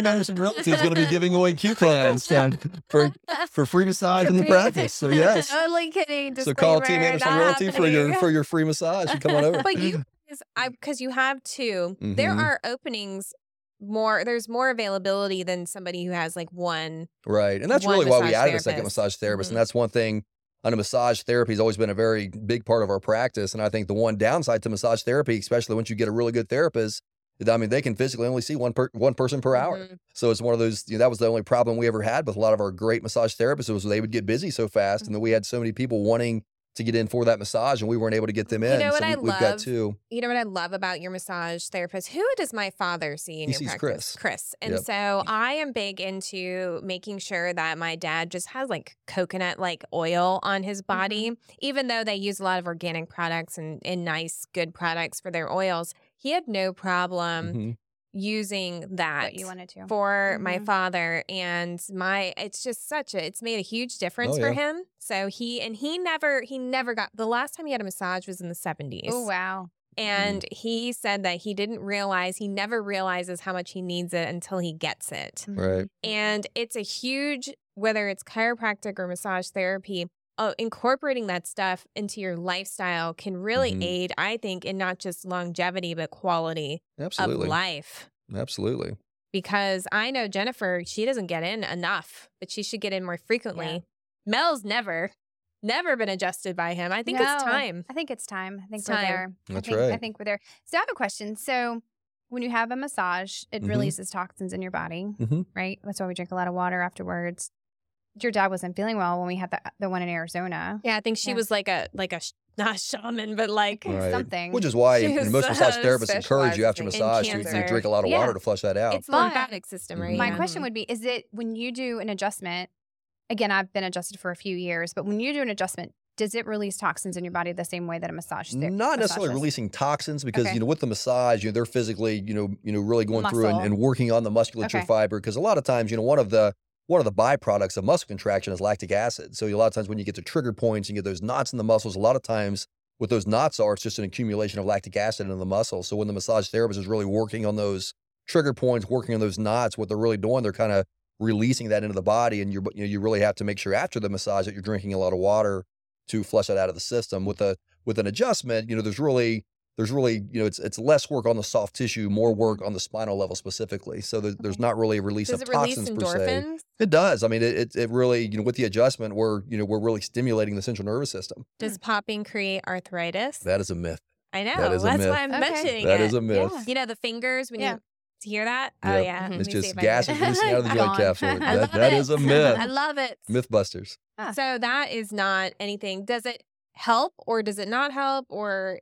Speaker 1: Anderson, Realty is going to be giving away coupons for for free massage in the practice. So yes,
Speaker 2: Totally kidding.
Speaker 3: So call Team
Speaker 2: disclaimer,
Speaker 3: Anderson Realty for your for your free massage. You come on over.
Speaker 2: But you because you have 2 there
Speaker 3: Mhm.
Speaker 2: are openings more. There's more availability than somebody who has like one.
Speaker 3: Right. And that's really why we added a second massage therapist.
Speaker 2: Mhm.
Speaker 3: And that's one thing I know massage therapy has always been a very big part of our practice. And I think the one downside to massage therapy, especially once you get a really good therapist, I mean, they can physically only see one per, one person per hour.
Speaker 2: Mhm.
Speaker 3: So it's one of those, you know, that was the only problem we ever had with a lot of our great massage therapists was they would get busy so fast. And then we had so many people wanting to get in for that massage and we weren't able to get them in.
Speaker 2: You know what
Speaker 3: so we,
Speaker 2: I
Speaker 3: we've got
Speaker 2: love?
Speaker 3: two.
Speaker 2: You know what I love about your massage therapist? Who does my father see in
Speaker 3: He
Speaker 2: your
Speaker 3: sees
Speaker 2: practice?
Speaker 3: Chris.
Speaker 2: Chris. And
Speaker 3: Yep.
Speaker 2: so I am big into making sure that my dad just has like coconut like oil on his
Speaker 3: Mm-hmm.
Speaker 2: body, even though they use a lot of organic products and, and nice, good products for their oils. He had no problem
Speaker 3: Mhm.
Speaker 2: Using that
Speaker 4: What you wanted to.
Speaker 2: for my
Speaker 4: Mhm.
Speaker 2: father and my it's just such a it's made a huge difference
Speaker 3: Oh,
Speaker 2: for
Speaker 3: yeah.
Speaker 2: him so he and he never he never got the last time he had a massage was in the 70s
Speaker 4: Oh wow.
Speaker 2: and he said that he didn't realize he never realizes how much he needs it until he gets it
Speaker 3: Right.
Speaker 2: and it's a huge whether it's chiropractic or massage therapy uh, incorporating that stuff into your lifestyle can really
Speaker 3: Mhm.
Speaker 2: aid i think in not just longevity but quality
Speaker 3: Absolutely.
Speaker 2: of life
Speaker 3: Absolutely.
Speaker 2: because I know Jennifer, she doesn't get in enough, but she should get in more frequently. Mel's never, never been adjusted by him. I think it's time.
Speaker 4: I think it's time. I think
Speaker 2: It's
Speaker 4: we're
Speaker 2: time.
Speaker 4: there.
Speaker 3: That's
Speaker 4: I think, I think we're there. So I have a question. So when you have a massage, it
Speaker 3: Mhm.
Speaker 4: releases toxins in your body,
Speaker 3: Mhm.
Speaker 4: right? That's why we drink a lot of water afterwards. Your dad wasn't feeling well when we had the the one in Arizona.
Speaker 2: Yeah, I think she
Speaker 4: Yeah.
Speaker 2: was like a like a sh- not a shaman, but like
Speaker 3: Right.
Speaker 4: Something.
Speaker 3: Which is why
Speaker 2: She
Speaker 3: and
Speaker 2: was,
Speaker 3: most massage therapists encourage you after massage to, to drink a lot of
Speaker 4: Yeah.
Speaker 3: water to flush that out.
Speaker 2: it's the
Speaker 4: But
Speaker 2: lymphatic system, right?
Speaker 4: My
Speaker 2: Yeah.
Speaker 4: question would be: Is it when you do an adjustment? Again, I've been adjusted for a few years, but when you do an adjustment, does it release toxins in your body the same way that a massage ther-
Speaker 3: not necessarily
Speaker 4: massage does?
Speaker 3: releasing toxins because
Speaker 4: Okay.
Speaker 3: you know with the massage you know they're physically you know you know really going through and, and working on the musculature
Speaker 4: Okay.
Speaker 3: fiber because a lot of times you know one of the one of the byproducts of muscle contraction is lactic acid. So a lot of times when you get to trigger points and get those knots in the muscles a lot of times what those knots are it's just an accumulation of lactic acid in the muscle. So when the massage therapist is really working on those trigger points working on those knots what they're really doing they're kind of releasing that into the body and you know you really have to make sure after the massage that you're drinking a lot of water to flush it out of the system. With a with an adjustment, you know, there's really there's really you know it's it's less work on the soft tissue, more work on the spinal level specifically. So there, there's not really a release
Speaker 2: Does
Speaker 3: of
Speaker 2: it release
Speaker 3: toxins per se. It does. I mean, it, it it really you know with the adjustment, we're you know we're really stimulating the central nervous system.
Speaker 2: Does popping create arthritis?
Speaker 3: That is a myth.
Speaker 2: I know.
Speaker 3: that is a
Speaker 2: That's
Speaker 3: myth.
Speaker 2: why I'm
Speaker 4: Okay.
Speaker 2: mentioning
Speaker 3: That
Speaker 2: it.
Speaker 3: is a myth.
Speaker 4: Yeah.
Speaker 2: You know the fingers when
Speaker 4: Yeah.
Speaker 2: you to hear that? Oh
Speaker 3: Yep.
Speaker 2: yeah.
Speaker 5: Mhm.
Speaker 3: It's just
Speaker 2: if
Speaker 3: gas releasing out of the joint
Speaker 4: Gone.
Speaker 3: capsule. That,
Speaker 2: love
Speaker 3: that
Speaker 2: it.
Speaker 3: is a myth.
Speaker 2: I love it.
Speaker 3: Mythbusters.
Speaker 2: So that is not anything. Does it help or does it not help or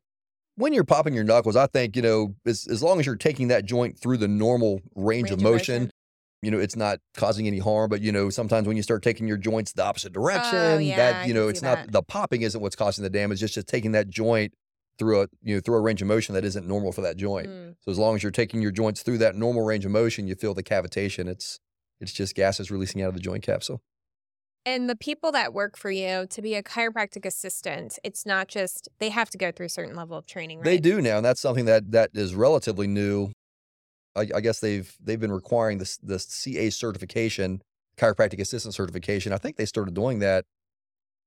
Speaker 3: when you're popping your knuckles, I think, you know, as, as long as you're taking that joint through the normal range, of motion, you know, it's not causing any harm. But, you know, sometimes when you start taking your joints the opposite direction,
Speaker 2: Oh, yeah,
Speaker 3: that, you know, it's not
Speaker 2: that.
Speaker 3: the popping isn't what's causing the damage. It's just taking that joint through a, you know, through a range of motion that isn't normal for that joint.
Speaker 2: Mm.
Speaker 3: So as long as you're taking your joints through that normal range of motion, you feel the cavitation. It's, it's just gases releasing out of the joint capsule.
Speaker 2: And the people that work for you to be a chiropractic assistant, it's not just they have to go through a certain level of training, right?
Speaker 3: They do now, and that's something that that is relatively new. I, I guess they've they've been requiring this the CA certification, chiropractic assistant certification. I think they started doing that.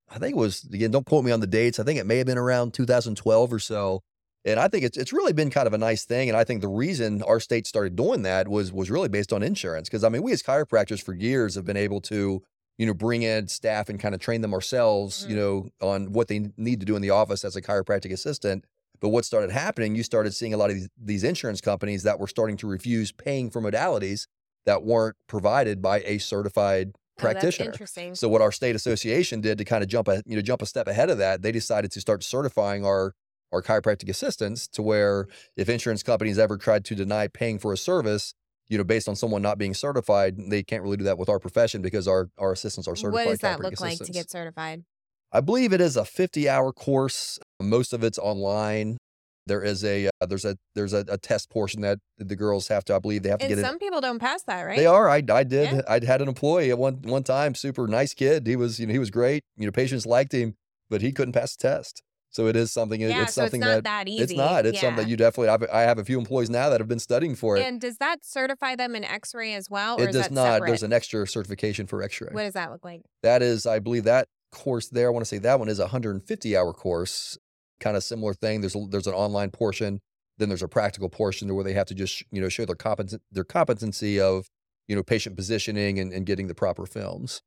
Speaker 3: I think it was again. Don't quote me on the dates. I think it may have been around 2012 or so. And I think it's it's really been kind of a nice thing. And I think the reason our state started doing that was was really based on insurance. Because I mean, we as chiropractors for years have been able to you know bring in staff and kind of train them ourselves. You
Speaker 2: Mhm.
Speaker 3: know on what they need to do in the office as a chiropractic assistant. But what started happening, you started seeing a lot of these, these insurance companies that were starting to refuse paying for modalities that weren't provided by a certified
Speaker 2: Oh,
Speaker 3: practitioner.
Speaker 2: interesting.
Speaker 3: So what our state association did to kind of jump a you know jump a step ahead of that, they decided to start certifying our our chiropractic assistants to where if insurance companies ever tried to deny paying for a service, you know, based on someone not being certified, they can't really do that with our profession because our our assistants are certified.
Speaker 2: what does that look like to get certified?
Speaker 3: I believe it is a 50 hour course. Most of it's online. There is a uh, there's a there's a, a test portion that the girls have to. I believe they have to
Speaker 2: And
Speaker 3: get it.
Speaker 2: some people don't pass that, right?
Speaker 3: They are. I, I did.
Speaker 2: Yeah.
Speaker 3: I had an employee at one one time, super nice kid. He was, you know, he was great. You know, patients liked him, but he couldn't pass the test. So it is something.
Speaker 2: Yeah,
Speaker 3: it's
Speaker 2: so
Speaker 3: something
Speaker 2: it's not
Speaker 3: that,
Speaker 2: that easy.
Speaker 3: it's not. It's something
Speaker 2: Yeah.
Speaker 3: that you definitely. I've, I have a few employees now that have been studying for it.
Speaker 2: And does that certify them in X-ray as well, or
Speaker 3: it
Speaker 2: is
Speaker 3: does not.
Speaker 2: separate?
Speaker 3: There's an extra certification for X-ray.
Speaker 2: What does that look like?
Speaker 3: That is, I believe that course there. I want to say that one is a 150 hour course, kind of similar thing. There's a, there's an online portion, then there's a practical portion where they have to just you know show their competent their competency of you know patient positioning and, and getting the proper films.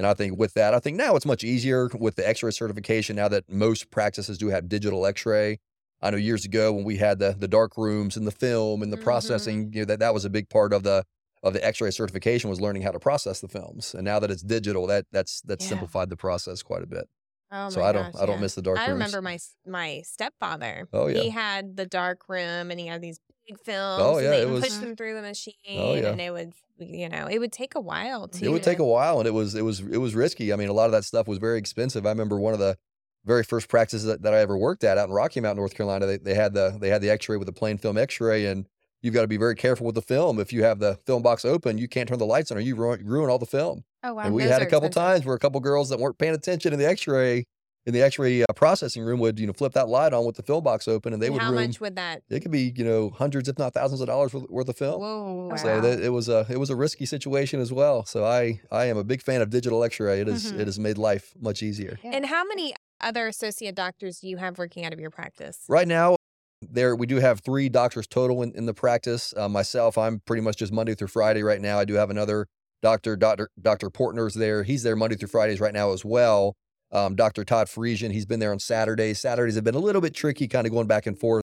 Speaker 3: And I think with that, I think now it's much easier with the X-ray certification. Now that most practices do have digital X-ray. I know years ago when we had the the dark rooms and the film and the
Speaker 2: Mhm.
Speaker 3: processing, you know that that was a big part of the of the X-ray certification was learning how to process the films. And now that it's digital, that that's that's
Speaker 2: Yeah.
Speaker 3: simplified the process quite a bit.
Speaker 2: Oh
Speaker 3: so I don't
Speaker 2: gosh,
Speaker 3: I don't
Speaker 2: yeah.
Speaker 3: miss the dark room.
Speaker 2: I
Speaker 3: rooms.
Speaker 2: remember my my stepfather.
Speaker 3: Oh, yeah.
Speaker 2: He had the dark room, and he had these big oh, films.
Speaker 3: Oh,
Speaker 2: and
Speaker 3: yeah,
Speaker 2: they
Speaker 3: it
Speaker 2: would push
Speaker 3: was-
Speaker 2: them through the oh, machine, Oh,
Speaker 3: yeah.
Speaker 2: and it would, you know, it would take a while to.
Speaker 3: it would take a while and it was it was it was risky. I mean, a lot of that stuff was very expensive. I remember one of the very first practices that, that I ever worked at out in Rocky Mount, North Carolina. They, they had the they had the X-ray with the plain film X-ray, and you've got to be very careful with the film. If you have the film box open, you can't turn the lights on, or you ruin, ruin all the film.
Speaker 4: Oh wow.
Speaker 3: and we
Speaker 2: those
Speaker 3: had a couple
Speaker 2: expensive.
Speaker 3: times where a couple girls that weren't paying attention in the X-ray in the X-ray uh, processing room would you know flip that light on with the film box open, and they
Speaker 2: And
Speaker 3: would
Speaker 2: how
Speaker 3: ruin.
Speaker 2: much would that?
Speaker 3: It could be you know hundreds, if not thousands, of dollars worth, worth of film.
Speaker 2: Whoa!
Speaker 3: So
Speaker 4: Wow.
Speaker 3: that, it was a it was a risky situation as well. So I I am a big fan of digital X-ray. It is-
Speaker 2: Mhm.
Speaker 3: it has made life much easier.
Speaker 4: Yeah.
Speaker 2: And how many other associate doctors do you have working out of your practice?
Speaker 3: Right now, there we do have three doctors total in, in the practice. Uh, myself, I'm pretty much just Monday through Friday right now. I do have another doctor, Doctor Doctor Portner's there. He's there Monday through Fridays right now as well. Um, Dr. Todd Friesian, he's been there on Saturdays. Saturdays have been a little bit tricky, kind of going back and forth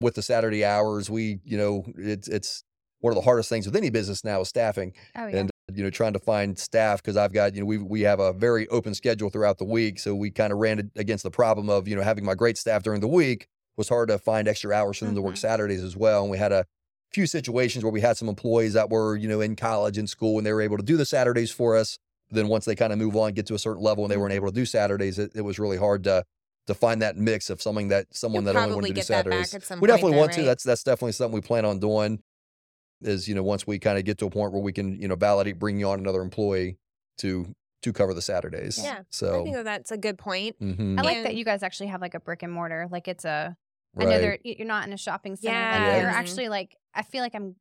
Speaker 3: with the Saturday hours. We, you know, it's it's one of the hardest things with any business now is staffing.
Speaker 4: Oh yeah.
Speaker 3: and you know trying to find staff because I've got you know we we have a very open schedule throughout the week, so we kind of ran against the problem of you know having my great staff during the week was hard to find extra hours for them to work
Speaker 4: Mhm.
Speaker 3: Saturdays as well, and we had a few situations where we had some employees that were you know in college and school and they were able to do the Saturdays for us, then once they kind of move on, get to a certain level, and they weren't able to do Saturdays, it, it was really hard to to find that mix of something that someone
Speaker 2: You'll
Speaker 3: that only wanted to do
Speaker 2: get that back
Speaker 3: Saturdays. we definitely
Speaker 2: though,
Speaker 3: want to. That's that's definitely something we plan on doing. Is you know once we kind of get to a point where we can you know validate bringing on another employee to to cover the Saturdays.
Speaker 2: Yeah,
Speaker 3: So I
Speaker 2: think that that's a good point.
Speaker 3: mhm,
Speaker 4: I like that you guys actually have like a brick and mortar. Like it's a. I
Speaker 3: right.
Speaker 4: know they're you're not in a shopping center. Like
Speaker 2: Yeah.
Speaker 4: you're
Speaker 2: Mhm.
Speaker 4: actually like I feel like I'm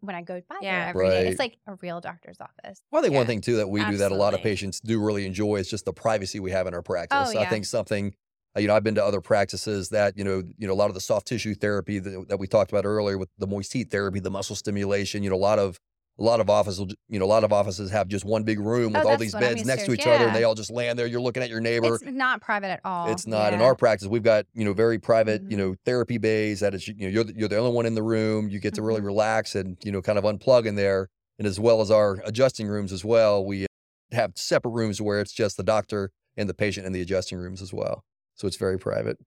Speaker 4: when I go by
Speaker 2: Yeah.
Speaker 4: there every day,
Speaker 3: Right.
Speaker 4: It's like a real doctor's office.
Speaker 3: Well, I think one thing too that we do that a lot of patients do really enjoy is just the privacy we have in our practice.
Speaker 4: Oh, yeah.
Speaker 3: I think something, uh, you know, I've been to other practices that you know, you know, a lot of the soft tissue therapy that, that we talked about earlier with the moist heat therapy, the muscle stimulation. You know, a lot of a lot of offices, you know, a lot of offices have just one big room with
Speaker 4: Oh,
Speaker 3: all these beds next
Speaker 4: to.
Speaker 3: to each other, and they all just land there. You're looking at your neighbor.
Speaker 4: It's not private at all.
Speaker 3: It's not in our practice. We've got you know very private you
Speaker 4: Mhm.
Speaker 3: know therapy bays that is you know you're the, you're the only one in the room. You get to really
Speaker 4: Mhm.
Speaker 3: relax and you know kind of unplug in there, and as well as our adjusting rooms as well. We have separate rooms where it's just the doctor and the patient in the adjusting rooms as well. So it's very private.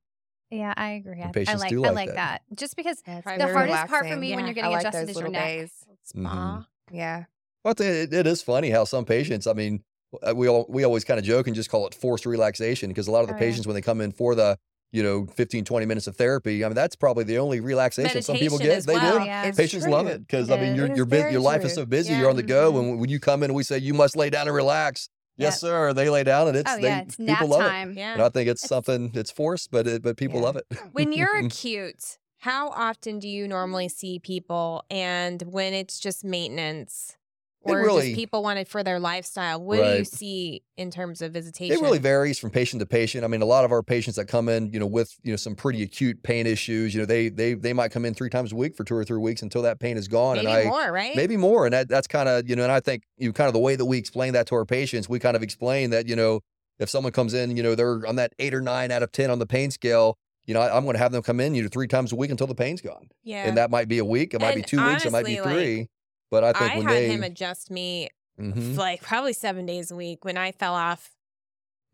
Speaker 4: Yeah, I agree. I, I
Speaker 3: patients
Speaker 4: like
Speaker 3: do
Speaker 4: I
Speaker 3: like
Speaker 4: like
Speaker 3: that.
Speaker 4: that. Just because
Speaker 5: Yeah,
Speaker 2: The
Speaker 4: the
Speaker 5: very
Speaker 4: hardest part for
Speaker 5: relaxing.
Speaker 4: me when you're getting
Speaker 5: like
Speaker 4: adjusted is your neck.
Speaker 5: days.
Speaker 2: Spa.
Speaker 5: Yeah.
Speaker 3: Well, think it, it is funny how some patients. I mean, uh, we all, we always kind of joke and just call it forced relaxation because a lot of the
Speaker 4: Oh, yeah.
Speaker 3: patients when they come in for the you know 15 20 minutes of therapy i mean that's probably the only relaxation some people get they
Speaker 2: well.
Speaker 3: do
Speaker 4: Yeah.
Speaker 5: It's
Speaker 3: Patients love it because I mean
Speaker 4: is.
Speaker 3: your
Speaker 5: It is
Speaker 3: your bit,
Speaker 5: very
Speaker 3: your life is so busy.
Speaker 2: Yeah.
Speaker 3: You're on the go.
Speaker 4: Mhm.
Speaker 3: When when you come in and we say you must lay down and relax, yes
Speaker 4: Yep.
Speaker 3: sir, they lay down and it's
Speaker 4: Oh
Speaker 3: they,
Speaker 4: yeah, it's
Speaker 3: people love it.
Speaker 4: time.
Speaker 3: And I think it's something it's forced, but it, but people
Speaker 5: Yeah.
Speaker 3: love it.
Speaker 2: when you're acute, how often do you normally see people? And when it's just maintenance or
Speaker 3: really-
Speaker 2: just people wanted for their lifestyle, what do you see in terms of visitation?
Speaker 3: It really varies from patient to patient. I mean, a lot of our patients that come in, you know, with you know some pretty acute pain issues, you know, they they they might come in three times a week for two or three weeks until that pain is gone.
Speaker 2: Maybe
Speaker 3: and I
Speaker 2: more, right?
Speaker 3: maybe more, and that that's kind of you know, and I think you know, kind of the way that we explain that to our patients, we kind of explain that you know, if someone comes in, you know, they're on that eight or nine out of ten on the pain scale. You know, I, am going to have them come in, you know, three times a week until the pain's gone,
Speaker 2: Yeah.
Speaker 3: and that might be a week, it might be two weeks, it might be
Speaker 2: honestly, like,
Speaker 3: three. But I think
Speaker 2: I
Speaker 3: when
Speaker 2: had
Speaker 3: they,
Speaker 2: him adjust me
Speaker 3: Mhm,
Speaker 2: like probably seven days a week when I fell off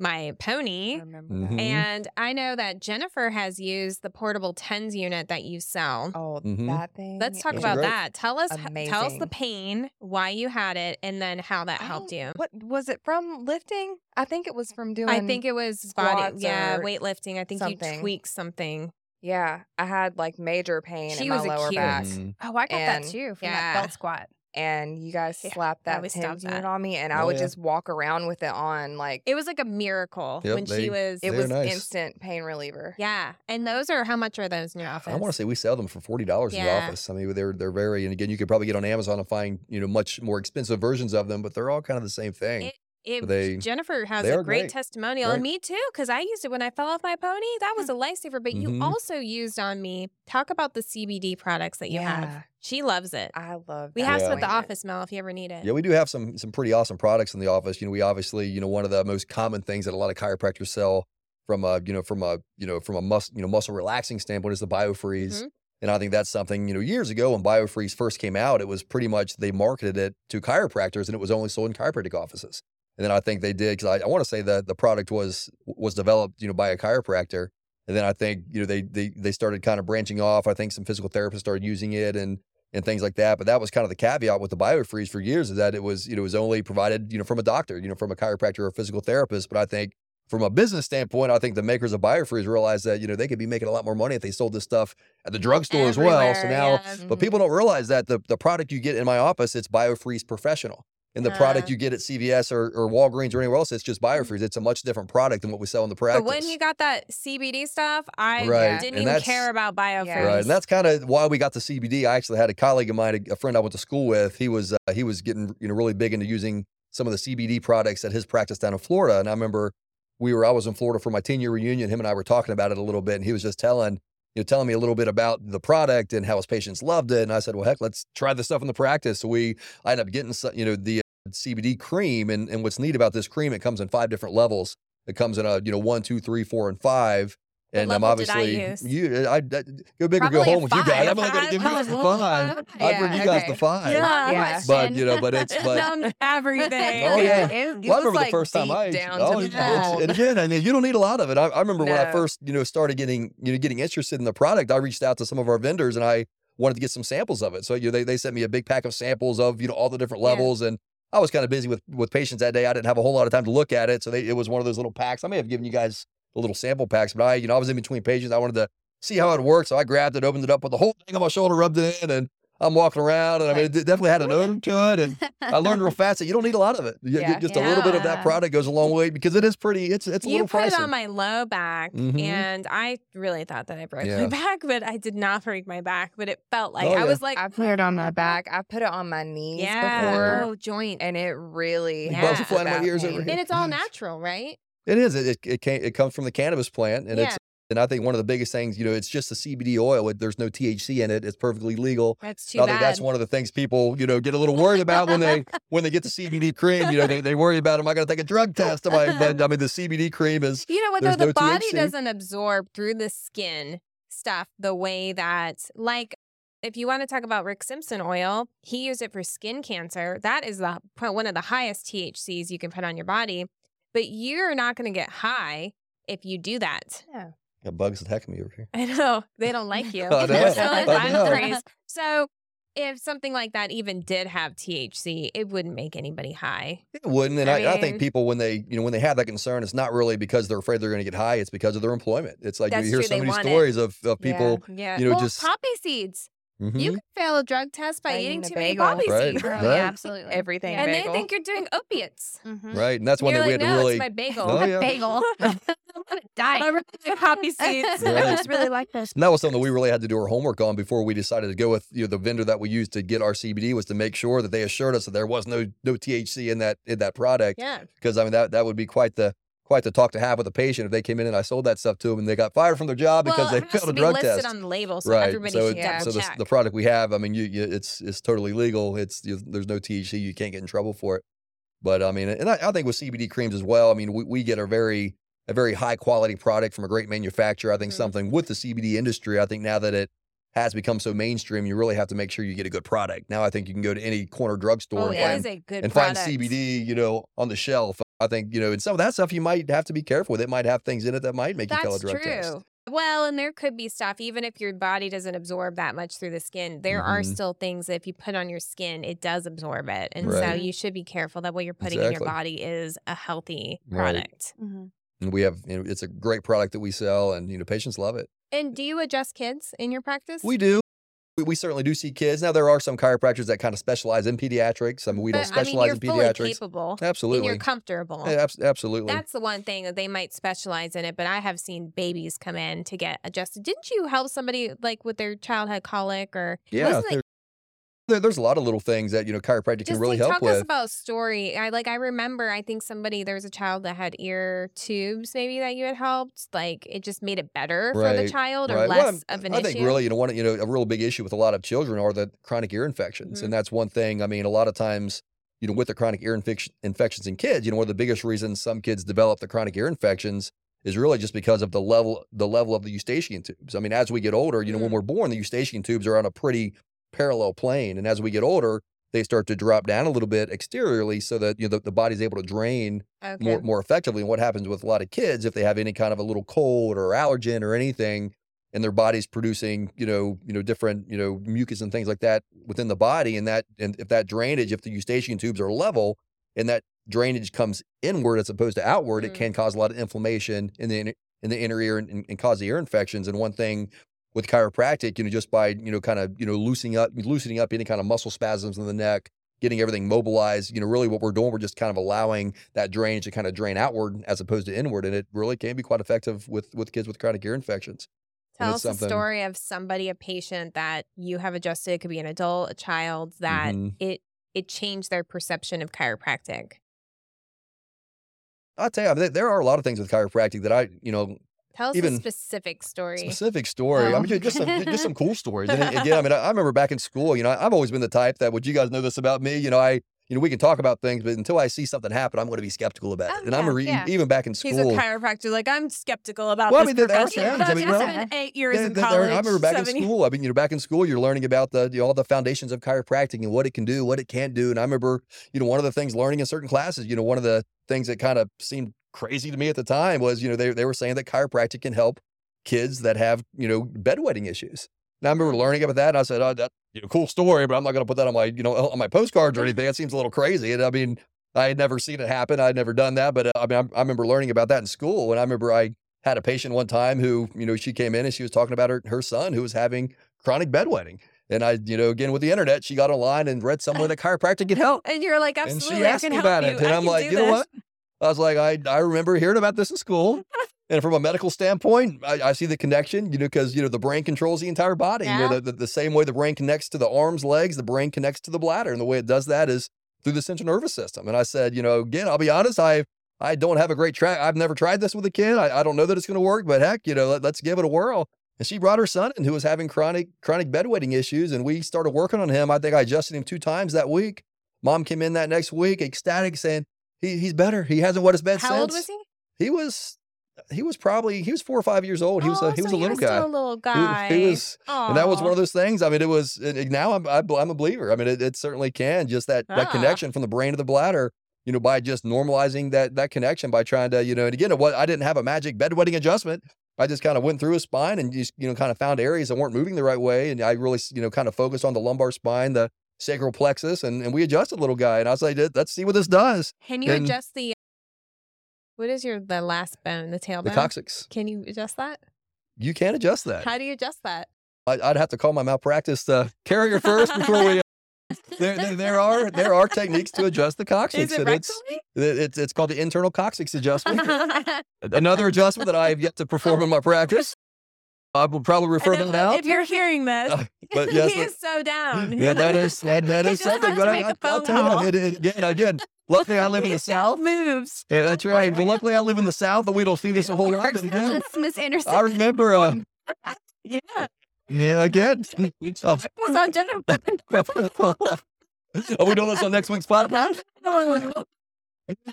Speaker 2: my
Speaker 5: I
Speaker 2: pony.
Speaker 5: remember
Speaker 3: Mhm.
Speaker 2: And I know that Jennifer has used the portable TENS unit that you sell.
Speaker 5: Oh,
Speaker 3: Mhm.
Speaker 5: that thing.
Speaker 2: Let's talk
Speaker 5: is
Speaker 3: Those are
Speaker 2: about
Speaker 3: great.
Speaker 2: that. Tell us, h- tell us the pain, why you had it, and then how that helped
Speaker 5: Oh,
Speaker 2: you.
Speaker 5: What was it from lifting? I think it was from doing.
Speaker 2: I think it was body, yeah, weightlifting. I think you tweaked something.
Speaker 5: Yeah, I had like major pain
Speaker 2: She
Speaker 5: in my
Speaker 2: was
Speaker 5: lower
Speaker 2: acute.
Speaker 5: back,
Speaker 3: Mhm.
Speaker 4: Oh, I got
Speaker 5: And-
Speaker 4: that too from
Speaker 2: yeah.
Speaker 4: that belt squat.
Speaker 5: And you guys
Speaker 2: Yeah,
Speaker 5: slapped that
Speaker 2: we stopped
Speaker 5: TENS unit
Speaker 2: that.
Speaker 5: on me, and I
Speaker 3: Oh,
Speaker 5: would
Speaker 3: yeah.
Speaker 5: just walk around with it on. Like
Speaker 2: It was like a miracle
Speaker 3: Yep,
Speaker 2: when
Speaker 3: they-
Speaker 2: she was.
Speaker 5: it was
Speaker 3: nice.
Speaker 5: instant pain reliever.
Speaker 2: yeah, and those are how much are those in your office?
Speaker 3: I want to say we sell them for forty dollars in the office. I mean, they're they're very, and again, you could probably get on Amazon and find you know much more expensive versions of them, but they're all kind of the same thing.
Speaker 2: It- It,
Speaker 3: they-
Speaker 2: Jennifer has
Speaker 3: they
Speaker 2: a great,
Speaker 3: great.
Speaker 2: testimonial,
Speaker 3: Right.
Speaker 2: and me too, because I used it when I fell off my pony. That was a lifesaver. But you
Speaker 3: Mhm.
Speaker 2: also used on me. Talk about the CBD products that you have. She loves it.
Speaker 5: I love. It.
Speaker 2: We
Speaker 5: that
Speaker 2: have some at the office, Mel, if you ever need it.
Speaker 3: Yeah, we do have some some pretty awesome products in the office. You know, we obviously, you know, one of the most common things that a lot of chiropractors sell from a, you know, from a, you know, from a muscle you know, muscle relaxing standpoint is the BioFreeze.
Speaker 2: Mhm.
Speaker 3: And I think that's something, you know, years ago when BioFreeze first came out, it was pretty much they marketed it to chiropractors and it was only sold in chiropractic offices. And then I think they did because I, I want to say that the product was was developed, you know, by a chiropractor. And then I think, you know, they they they started kind of branching off. I think some physical therapists started using it and and things like that. But that was kind of the caveat with the BioFreeze for years is that it was, you know, it was only provided, you know, from a doctor, you know, from a chiropractor or a physical therapist. But I think from a business standpoint, I think the makers of BioFreeze realized that, you know, they could be making a lot more money if they sold this stuff at the drugstore as well. So now,
Speaker 2: yeah.
Speaker 3: but mm-hmm. people don't realize that the, the product you get in my office, it's BioFreeze Professional. And the product
Speaker 2: Uh.
Speaker 3: you get at CVS or, or Walgreens or anywhere else, it's just BioFreeze. It's a much different product than what we sell in the practice.
Speaker 2: But when you got that CBD stuff, I
Speaker 3: Right,
Speaker 2: didn't
Speaker 3: and
Speaker 2: even care about BioFreeze.
Speaker 5: Yeah.
Speaker 3: Right, and that's kind of why we got the CBD. I actually had a colleague of mine, a, a friend I went to school with. He was uh, he was getting you know really big into using some of the CBD products at his practice down in Florida. And I remember we were I was in Florida for my ten year reunion. Him and I were talking about it a little bit, and he was just telling you know telling me a little bit about the product and how his patients loved it. And I said, well, heck, let's try this stuff in the practice. So we I ended up getting some, you know the uh, CBD cream, and and what's neat about this cream, it comes in five different levels. It comes in a you know one, two, three, four, and five.
Speaker 2: What
Speaker 3: And I'm
Speaker 2: level did I
Speaker 3: obviously
Speaker 2: use?
Speaker 3: you. I, I go big or go home with you guys. I'm not going to give you guys the
Speaker 2: I-
Speaker 3: five. I'd
Speaker 5: Yeah,
Speaker 3: bring you guys
Speaker 5: okay.
Speaker 3: the five.
Speaker 2: Yeah.
Speaker 5: Yeah.
Speaker 3: But you know, but it's but
Speaker 2: Down everything.
Speaker 3: Oh, yeah.
Speaker 5: It, it
Speaker 3: well, I remember
Speaker 5: like
Speaker 3: the first time I
Speaker 5: down
Speaker 3: oh,
Speaker 5: to
Speaker 3: it's,
Speaker 5: the
Speaker 3: it's-
Speaker 5: bone.
Speaker 3: and again, I mean, you don't need a lot of it. I, I remember when I first you know started getting you know getting interested in the product. I reached out to some of our vendors and I wanted to get some samples of it. So you know, they they sent me a big pack of samples of you know all the different
Speaker 2: Yeah.
Speaker 3: levels and. I was kind of busy with with patients that day. I didn't have a whole lot of time to look at it, so they, it was one of those little packs. I may have given you guys the little sample packs, but I, you know, I was in between patients. I wanted to see how it worked, so I grabbed it, opened it up, put the whole thing on my shoulder, rubbed it in, and I'm walking around, and I mean, it definitely had an odor to it, and I learned real fast that you don't need a lot of it. You-
Speaker 5: Yeah.
Speaker 3: just a little bit of that product goes a long way because it is pretty. It's it's a
Speaker 2: you
Speaker 3: little
Speaker 2: put
Speaker 3: pricey.
Speaker 2: it on my low back,
Speaker 3: Mhm.
Speaker 2: and I really thought that I broke
Speaker 3: Yeah.
Speaker 2: my back, but I did not break my back. But it felt like
Speaker 3: Oh,
Speaker 2: I
Speaker 3: yeah.
Speaker 2: was like,
Speaker 5: I put it on my back. I put it on my knees
Speaker 2: yeah,
Speaker 5: before,
Speaker 2: oh, joint,
Speaker 5: and it really
Speaker 3: You
Speaker 2: Yeah.
Speaker 5: helped
Speaker 3: both flat
Speaker 5: with
Speaker 3: in my ears over here.
Speaker 2: and it's all natural, right?
Speaker 3: It is. It it, it, came, it comes from the cannabis plant, and
Speaker 2: Yeah.
Speaker 3: it's and I think one of the biggest things, you know, it's just the CBD oil. It, there's no THC in it. It's perfectly legal.
Speaker 2: That's too
Speaker 3: I
Speaker 2: bad.
Speaker 3: think that's one of the things people, you know, get a little worried about when they when they get the CBD cream. You know, they, they worry about, am I going to take a drug test? Am I? But I mean, the CBD cream is
Speaker 2: You know what
Speaker 3: There's
Speaker 2: though?
Speaker 3: no
Speaker 2: The body
Speaker 3: THC.
Speaker 2: doesn't absorb through the skin stuff the way that like if you want to talk about Rick Simpson oil, he used it for skin cancer. That is the one of the highest THCs you can put on your body. But you're not going to get high if you do that.
Speaker 3: Got bugs attacking me over here.
Speaker 2: I know they don't like you. So I'm. So if something like that even did have THC, it wouldn't make anybody high.
Speaker 3: It wouldn't, and
Speaker 2: I
Speaker 3: I, I, think people when they you know when they have that concern, it's not really because they're afraid they're going to get high. It's because of their employment. It's like you hear
Speaker 2: true,
Speaker 3: so many
Speaker 2: it.
Speaker 3: stories of of people.
Speaker 2: Yeah.
Speaker 3: You know,
Speaker 2: well,
Speaker 3: just-
Speaker 2: poppy seeds.
Speaker 3: Mhm.
Speaker 2: You can fail a drug test by
Speaker 5: By
Speaker 2: eating
Speaker 5: eating a
Speaker 2: too many
Speaker 5: bagel.
Speaker 2: poppy
Speaker 3: Right,
Speaker 2: seeds.
Speaker 3: Right.
Speaker 4: yeah, absolutely.
Speaker 5: Everything
Speaker 2: And they think you're doing opiates.
Speaker 4: Mhm.
Speaker 3: right, and that's one
Speaker 2: you're
Speaker 3: that we
Speaker 2: like,
Speaker 3: had
Speaker 2: no,
Speaker 3: to really.
Speaker 2: it's my bagel.
Speaker 3: Oh, yeah.
Speaker 4: Bagel. I'm gonna die.
Speaker 2: I really like poppy seeds. I
Speaker 3: Right.
Speaker 2: just really like this.
Speaker 3: And that was something that we really had to do our homework on before we decided to go with you know the vendor that we used to get our CBD was to make sure that they assured us that there was no no THC in that in that product
Speaker 2: Yeah.
Speaker 3: because I mean that that would be quite the quite the talk to have with a patient if they came in and I sold that stuff to them and they got fired from their job because they failed a drug
Speaker 2: listed
Speaker 3: test.
Speaker 2: on the label, so
Speaker 3: right.
Speaker 2: everybody
Speaker 3: so it-
Speaker 2: double
Speaker 3: so the, the product we have, I mean, you, you it's it's totally legal. It's you, there's no THC. You can't get in trouble for it. But I mean, and I, I think with CBD creams as well. I mean, we, we get a very a very high quality product from a great manufacturer. I think
Speaker 2: Mhm.
Speaker 3: something with the CBD industry. I think now that it has become so mainstream, you really have to make sure you get a good product. Now I think you can go to any corner drugstore
Speaker 2: oh,
Speaker 3: and find and find CBD, you know, on the shelf. I think, you know, and some of that stuff you might have to be careful with. It might have things in it that might make you fail a
Speaker 2: That's
Speaker 3: drug
Speaker 2: true.
Speaker 3: test.
Speaker 2: Well, and there could be stuff, even if your body doesn't absorb that much through the skin, there are
Speaker 3: Mhm.
Speaker 2: still things that if you put on your skin, it does absorb it. And so you should be careful that what you're putting in your body is a healthy
Speaker 3: Right.
Speaker 2: product.
Speaker 4: Mhm.
Speaker 3: And we have, you know, it's a great product that we sell and, you know, patients love it.
Speaker 2: And do you adjust kids in your practice?
Speaker 3: We do. We, we certainly do see kids. Now, there are some chiropractors that kind of specialize in pediatrics. I mean, we don't
Speaker 2: but, I mean,
Speaker 3: specialize
Speaker 2: you're
Speaker 3: in
Speaker 2: fully
Speaker 3: pediatrics.
Speaker 2: capable and
Speaker 3: Absolutely.
Speaker 2: you're comfortable.
Speaker 3: Yeah, abs- absolutely.
Speaker 2: That's the one thing that they might specialize in it, but I have seen babies come in to get adjusted. Didn't you help somebody like with their child had colic or
Speaker 3: yeah.
Speaker 2: wasn't it
Speaker 3: there- there- there's a lot of little things that, you know, chiropractic can really
Speaker 2: like,
Speaker 3: help
Speaker 2: talk us about a story. I like I remember I think somebody there was a child that had ear tubes maybe that you had helped. Like it just made it better for the child or
Speaker 3: right.
Speaker 2: less
Speaker 3: Well,
Speaker 2: of an
Speaker 3: I
Speaker 2: issue.
Speaker 3: I think really, you know, one you know, a real big issue with a lot of children are the chronic ear infections,
Speaker 2: Mhm.
Speaker 3: and that's one thing. I mean, a lot of times, you know, with the chronic ear infection, infections in kids, you know, one of the biggest reasons some kids develop the chronic ear infections is really just because of the level the level of the eustachian tubes. I mean, as we get older, you know, when
Speaker 2: Mm.
Speaker 3: we're born, the eustachian tubes are on a pretty parallel plane, and as we get older, they start to drop down a little bit exteriorly, so that you know the, the body's able to drain
Speaker 2: okay.
Speaker 3: more more effectively. And what happens with a lot of kids if they have any kind of a little cold or allergen or anything, and their body's producing, you know, you know, different, you know, mucus and things like that within the body, and that and if that drainage, if the eustachian tubes are level, and that drainage comes inward as opposed to outward,
Speaker 2: Mm.
Speaker 3: it can cause a lot of inflammation in the inner- in the inner ear and, and, and cause the ear infections. And one thing with chiropractic, you know, just by you know, kind of you know, loosening up, loosening up any kind of muscle spasms in the neck, getting everything mobilized. You know, really what we're doing, we're just kind of allowing that drainage to kind of drain outward as opposed to inward, and it really can be quite effective with with kids with chronic ear infections.
Speaker 2: Tell us a story of somebody, a patient that you have adjusted. It could be an adult, a child that
Speaker 3: Mhm.
Speaker 2: it it changed their perception of chiropractic.
Speaker 3: I'll tell you, there are a lot of things with chiropractic that I, you know,
Speaker 2: Tell us
Speaker 3: Even
Speaker 2: a specific story.
Speaker 3: specific story. I
Speaker 4: Oh.
Speaker 3: mean, ju- just some just oh. some cool stories. And then again, I mean, I, I remember back in school, you know, I, I've always been the type that would you guys know this about me? You know, I you know we can talk about things, but until I see something happen, I'm going to be skeptical about it.
Speaker 4: Oh,
Speaker 3: and I'm
Speaker 4: yeah,
Speaker 3: re-
Speaker 4: yeah.
Speaker 3: even back in school.
Speaker 2: He's a chiropractor. Like I'm skeptical about
Speaker 3: Well, I mean, there- there are times, I mean, well,
Speaker 2: eight years
Speaker 3: Yeah,
Speaker 2: in college.
Speaker 3: there- I remember back in
Speaker 2: seven years-
Speaker 3: school. I mean, you know, back in school, you're learning about the you know, all the foundations of chiropractic and what it can do, what it can't do. And I remember, you know, one of the things learning in certain classes, you know, one of the things that kind of seemed crazy to me at the time was, you know, they they were saying that chiropractic can help kids that have, you know, bedwetting issues. And I remember learning about that. And I said, oh, that, you know, cool story, but I'm not going to put that on my, you know, on my postcards or anything. That seems a little crazy. And I mean, I had never seen it happen. I had never done that. But uh, I mean, I, I remember learning about that in school. And I remember I had a patient one time who, you know, she came in and she was talking about her, her son who was having chronic bedwetting. And I, you know, again with the internet, she got online and read somewhere that chiropractic could help.
Speaker 2: And you're like, absolutely, And
Speaker 3: she
Speaker 2: I
Speaker 3: asked
Speaker 2: can
Speaker 3: me
Speaker 2: help
Speaker 3: about
Speaker 2: you.
Speaker 3: it. And
Speaker 2: I
Speaker 3: I'm like, you know what? I was like, I, I remember hearing about this in school. And from a medical standpoint, I, I see the connection, you know, because, you know, the brain controls the entire body. You
Speaker 2: Yeah.
Speaker 3: know, the, the, the same way the brain connects to the arms, legs, the brain connects to the bladder. And the way it does that is through the central nervous system. And I said, you know, again, I'll be honest, I I don't have a great track. I've never tried this with a kid. I, I don't know that it's going to work, but heck, you know, let, let's give it a whirl. And she brought her son in who was having chronic chronic bedwetting issues, and we started working on him. I think I adjusted him two times that week. Mom came in that next week, ecstatic, saying he, he's better. He hasn't wet his bed
Speaker 2: How
Speaker 3: since.
Speaker 2: old was he?
Speaker 3: He was he was probably he was four or five years old. He was
Speaker 2: oh,
Speaker 3: a, he was a little guy.
Speaker 2: A little
Speaker 3: He-
Speaker 2: guy.
Speaker 3: He, was, and that was one of those things. I mean, it was now I'm I, am a believer. I mean, it, it certainly can just that that
Speaker 2: Ah.
Speaker 3: connection from the brain to the bladder. You know, by just normalizing that that connection by trying to you know, and again, what I didn't have a magic bedwetting adjustment. I just kind of went through his spine and just you know kind of found areas that weren't moving the right way, and I really you know kind of focused on the lumbar spine, the sacral plexus, and, and we adjusted a little guy. And I was like, let's see what this does.
Speaker 2: Can you
Speaker 3: and-
Speaker 2: adjust the? What is your the last bone, the
Speaker 3: The
Speaker 2: tailbone?
Speaker 3: coccyx,
Speaker 2: Can you adjust that?
Speaker 3: you can't adjust that.
Speaker 2: How do you adjust that?
Speaker 3: I, I'd have to call my malpractice uh, carrier first before we. Uh, there, there, there are there are techniques to adjust the coccyx.
Speaker 2: It
Speaker 3: and it's, it's it's called the internal coccyx adjustment. Another adjustment that I have yet to perform in my practice. I will probably refer that out.
Speaker 2: If you're hearing this,
Speaker 3: Uh, but yes,
Speaker 2: he is so down.
Speaker 3: yeah, that is that, that is something. But I,
Speaker 2: make a
Speaker 3: I, I'll tell you, it, it, again, again. Luckily, I live in the south.
Speaker 2: moves.
Speaker 3: Yeah, that's right. But luckily, I live in the south, and we don't see this a whole lot.
Speaker 4: Miss Anderson.
Speaker 3: I remember. Uh,
Speaker 2: Yeah.
Speaker 3: yeah, again. Oh,
Speaker 2: So Jennifer-
Speaker 3: Are we doing this on next week's podcast?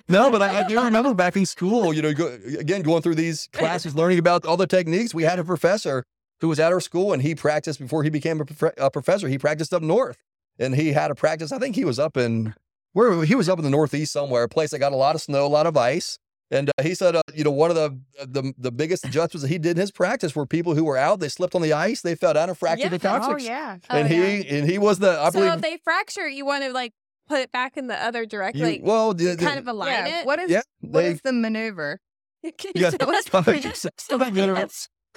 Speaker 3: No, but I, I do remember back in school, you know, go, again, going through these classes, learning about all the techniques. We had a professor who was at our school and he practiced before he became a, prof- a professor. He practiced up north and he had a practice. I think he was up in where he was up in the Northeast somewhere, a place that got a lot of snow, a lot of ice. And uh, he said, uh, you know, one of the, the the biggest adjustments that he did in his practice were people who were out, they slipped on the ice, they fell down and fractured
Speaker 2: Yeah.
Speaker 3: the
Speaker 2: Oh,
Speaker 5: yeah.
Speaker 3: and
Speaker 2: Oh,
Speaker 3: he and he was the I
Speaker 2: so
Speaker 3: believe
Speaker 2: if they fracture, you want to like put it back in the other direction, like
Speaker 3: well, the, the-
Speaker 2: kind of align
Speaker 5: Yeah.
Speaker 2: it.
Speaker 5: What is
Speaker 3: yeah,
Speaker 5: what
Speaker 3: they,
Speaker 5: is the maneuver?
Speaker 2: Can you
Speaker 3: Yeah.
Speaker 2: show us?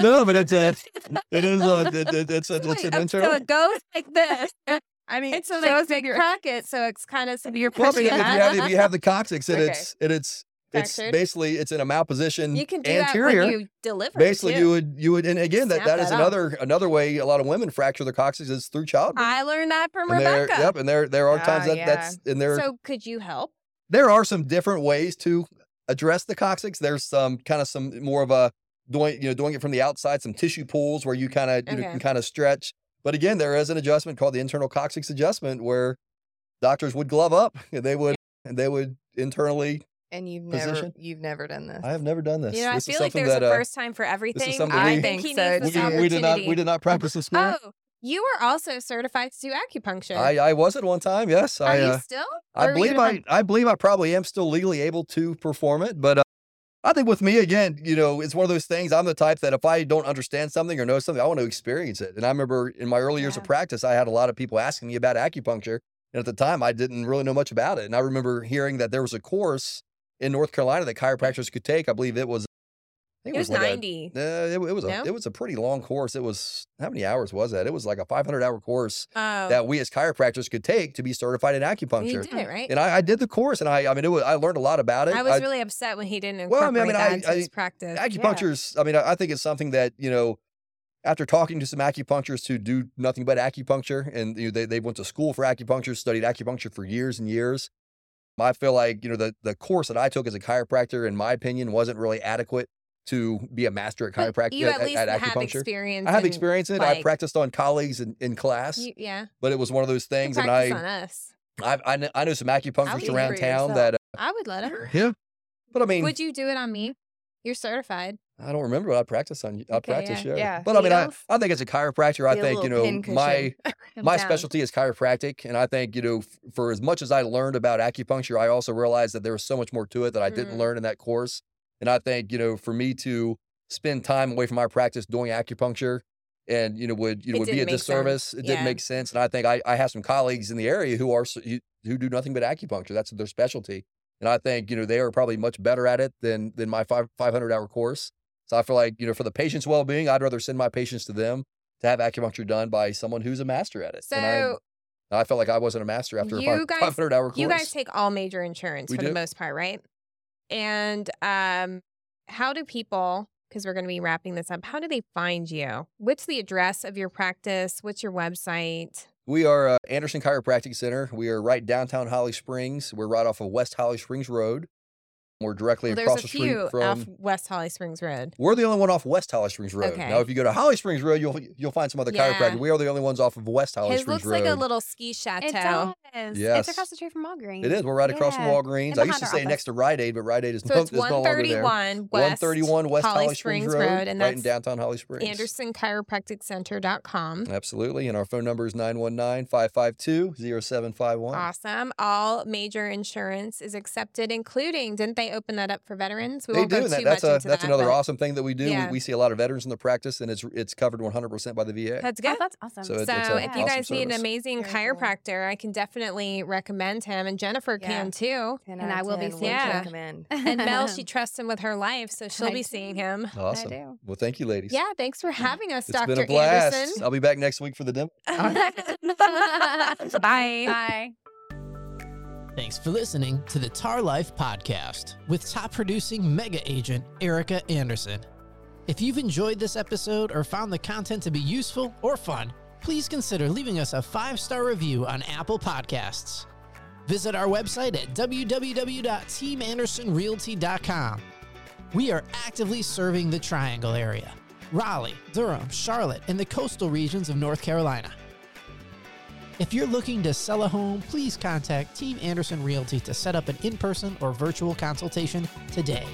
Speaker 3: no, but it's a, it is a, it, it- it's a, it's an
Speaker 2: uh,
Speaker 3: internal.
Speaker 2: So it goes like this.
Speaker 5: I mean,
Speaker 2: And so
Speaker 5: show
Speaker 2: they,
Speaker 5: us
Speaker 2: they crack it so it's kind of so you're
Speaker 3: Well, I
Speaker 2: pushing
Speaker 3: mean, if you have if you have the coccyx and
Speaker 5: Okay.
Speaker 3: it's and it's it's
Speaker 2: Fractured.
Speaker 3: basically it's in a malposition
Speaker 2: You can do
Speaker 3: anterior.
Speaker 2: that when you deliver.
Speaker 3: basically,
Speaker 2: too.
Speaker 3: you would you would and again that
Speaker 2: Snap
Speaker 3: that is
Speaker 2: that
Speaker 3: another another way a lot of women fracture their coccyx is through childbirth.
Speaker 2: I learned that from
Speaker 3: and there,
Speaker 2: Rebecca.
Speaker 3: yep, and there there are times
Speaker 5: Ah,
Speaker 3: that
Speaker 5: yeah.
Speaker 3: that's and there
Speaker 2: So could you help?
Speaker 3: there are some different ways to address the coccyx. There's some kind of some more of a doing you know doing it from the outside, some tissue pulls where you kind of you know, can kind of stretch. But again, there is an adjustment called the internal coccyx adjustment where doctors would glove up and they would and they would internally.
Speaker 5: and you've never you've never done this.
Speaker 3: I have never done this.
Speaker 2: You know, I
Speaker 3: this is
Speaker 2: feel like there's
Speaker 3: that
Speaker 2: a
Speaker 3: uh,
Speaker 2: first time for everything. I
Speaker 3: we-
Speaker 2: think
Speaker 5: think
Speaker 2: he
Speaker 5: so,
Speaker 2: needs
Speaker 3: we, did, we did not we did not practice this morning.
Speaker 2: Oh, you were also certified to do acupuncture.
Speaker 3: I I was at one time. Yes,
Speaker 2: Are
Speaker 3: I
Speaker 2: you
Speaker 3: uh,
Speaker 2: still?
Speaker 3: I
Speaker 2: Or are you
Speaker 3: believe I, I believe I probably am still legally able to perform it, but uh, I think with me again, you know, it's one of those things. I'm the type that if I don't understand something or know something, I want to experience it. And I remember in my early years of practice, I had a lot of people asking me about acupuncture, and at the time, I didn't really know much about it. And I remember hearing that there was a course in North Carolina that chiropractors could take. I believe it was. I think
Speaker 2: It was
Speaker 3: like a-
Speaker 2: 90.
Speaker 3: uh, it, it was a
Speaker 2: No?
Speaker 3: it was a pretty long course. It was how many hours was that? It was like a 500 hour course
Speaker 2: Oh,
Speaker 3: that we as chiropractors could take to be certified in acupuncture.
Speaker 2: you did it right.
Speaker 3: And I, I did the course, and I, I mean, it was, I learned a lot about it.
Speaker 2: I was really upset when he didn't
Speaker 3: Well, I mean, I mean,
Speaker 2: that
Speaker 3: I-
Speaker 2: into his
Speaker 3: I-
Speaker 2: practice.
Speaker 3: acupuncture's. I mean, I, I think it's something that you know, after talking to some acupuncturists who do nothing but acupuncture, and you know, they they went to school for acupuncture, studied acupuncture for years and years. I feel like you know the the course that I took as a chiropractor, in my opinion, wasn't really adequate to be a master at chiropractic
Speaker 2: You at
Speaker 3: at,
Speaker 2: least
Speaker 3: at
Speaker 2: have
Speaker 3: acupuncture.
Speaker 2: experience.
Speaker 3: I have
Speaker 2: in-
Speaker 3: experienced it. I practiced on colleagues in, in class,
Speaker 2: You, yeah.
Speaker 3: but it was one of those
Speaker 2: You
Speaker 3: things. And
Speaker 2: practice
Speaker 3: I,
Speaker 2: on us.
Speaker 3: I, I, kn- I know some acupuncturists around town
Speaker 2: yourself.
Speaker 3: that, uh,
Speaker 2: I would let her.
Speaker 3: yeah. But I mean,
Speaker 2: Would you do it on me? You're certified.
Speaker 3: I don't remember. but I practice on. I
Speaker 2: Okay,
Speaker 3: practice,
Speaker 2: yeah.
Speaker 3: yeah.
Speaker 5: Yeah.
Speaker 3: But I mean, I, I think as a chiropractor, I think you know my my
Speaker 2: down.
Speaker 3: specialty is chiropractic, and I think you know f- for as much as I learned about acupuncture, I also realized that there was so much more to it that I didn't
Speaker 2: Mhm.
Speaker 3: learn in that course. And I think you know for me to spend time away from my practice doing acupuncture and you know would you know
Speaker 2: It
Speaker 3: would be a
Speaker 2: make sense.
Speaker 3: disservice. It didn't make sense, and I think I, I have some colleagues in the area who are who do nothing but acupuncture. That's their specialty, and I think you know they are probably much better at it than than my five five hundred hour course. So I feel like you know for the patient's well being, I'd rather send my patients to them to have acupuncture done by someone who's a master at it. And I-
Speaker 2: So
Speaker 3: I, felt like I wasn't a master after
Speaker 2: You
Speaker 3: a
Speaker 2: guys-
Speaker 3: five hundred hour course.
Speaker 2: you guys take all major insurance
Speaker 3: We
Speaker 2: for
Speaker 3: do.
Speaker 2: the most part, right? And um, how do people? Because we're going to be wrapping this up. How do they find you? What's the address of your practice? What's your website?
Speaker 3: We are uh, Anderson Chiropractic Center. We are right downtown Holly Springs. We're right off of West Holly Springs Road. We're directly
Speaker 2: Well,
Speaker 3: across
Speaker 2: there's
Speaker 3: the street
Speaker 2: few
Speaker 3: from.
Speaker 2: off West Holly Springs Road.
Speaker 3: We're the only one off West Holly Springs Road.
Speaker 2: Okay.
Speaker 3: Now, if you go to Holly Springs Road, you'll you'll find some other
Speaker 2: Yeah.
Speaker 3: chiropractic. We are the only ones off of West Holly
Speaker 2: His
Speaker 3: Springs Road.
Speaker 2: It looks like a little ski chateau.
Speaker 4: It does.
Speaker 3: Yes.
Speaker 4: It's across the street from Walgreens.
Speaker 3: it is. We're right across from Walgreens. I used to say
Speaker 4: office.
Speaker 3: next to Rite Aid, but Rite Aid is,
Speaker 2: So
Speaker 3: no,
Speaker 2: it's
Speaker 3: is no longer there.
Speaker 2: 131 West
Speaker 3: 131 West
Speaker 2: Holly
Speaker 3: Holly Springs,
Speaker 2: Springs
Speaker 3: Road,
Speaker 2: Road, and
Speaker 3: right in downtown Holly Springs.
Speaker 2: AndersonChiropracticCenter.com.
Speaker 3: Absolutely. And our phone number is 919 552 0751.
Speaker 2: Awesome. All major insurance is accepted, including, didn't they open that up for veterans? We
Speaker 3: They
Speaker 2: won't
Speaker 3: do.
Speaker 2: go
Speaker 3: that-
Speaker 2: too
Speaker 3: that's
Speaker 2: much
Speaker 3: a,
Speaker 2: into
Speaker 3: that's
Speaker 2: that,
Speaker 3: another
Speaker 2: but
Speaker 3: awesome thing that we do.
Speaker 2: Yeah.
Speaker 3: We, we see a lot of veterans in the practice, and it's it's covered 100% by the VA.
Speaker 2: That's
Speaker 4: Oh,
Speaker 2: good.
Speaker 4: that's awesome.
Speaker 3: So
Speaker 2: So,
Speaker 3: it- it's a
Speaker 2: if you
Speaker 3: awesome
Speaker 2: guys need an amazing
Speaker 5: Very cool.
Speaker 2: chiropractor, I can definitely recommend him, and Jennifer
Speaker 5: Yeah.
Speaker 2: can too.
Speaker 5: 10
Speaker 4: And
Speaker 5: out
Speaker 4: I will be
Speaker 5: 10 would
Speaker 2: seeing you.
Speaker 5: recommend.
Speaker 2: And Mel, she trusts him with her life, so she'll
Speaker 4: I
Speaker 2: be
Speaker 4: do.
Speaker 2: seeing him.
Speaker 3: Awesome.
Speaker 4: do.
Speaker 3: Well, thank you, ladies.
Speaker 2: Yeah, thanks for mm-hmm. having us,
Speaker 3: It's
Speaker 2: Dr.
Speaker 3: been a blast.
Speaker 2: Anderson.
Speaker 3: I'll be back next week for the demo.
Speaker 2: Bye.
Speaker 4: Bye.
Speaker 6: Thanks for listening to the Tar Life Podcast with top producing mega agent Erica Anderson. If you've enjoyed this episode or found the content to be useful or fun, please consider leaving us a five star review on Apple Podcasts. Visit our website at www.teamandersonrealty.com. We are actively serving the Triangle area Raleigh, Durham, Charlotte, and the coastal regions of North Carolina. If you're looking to sell a home, please contact Team Anderson Realty to set up an in person or virtual consultation today.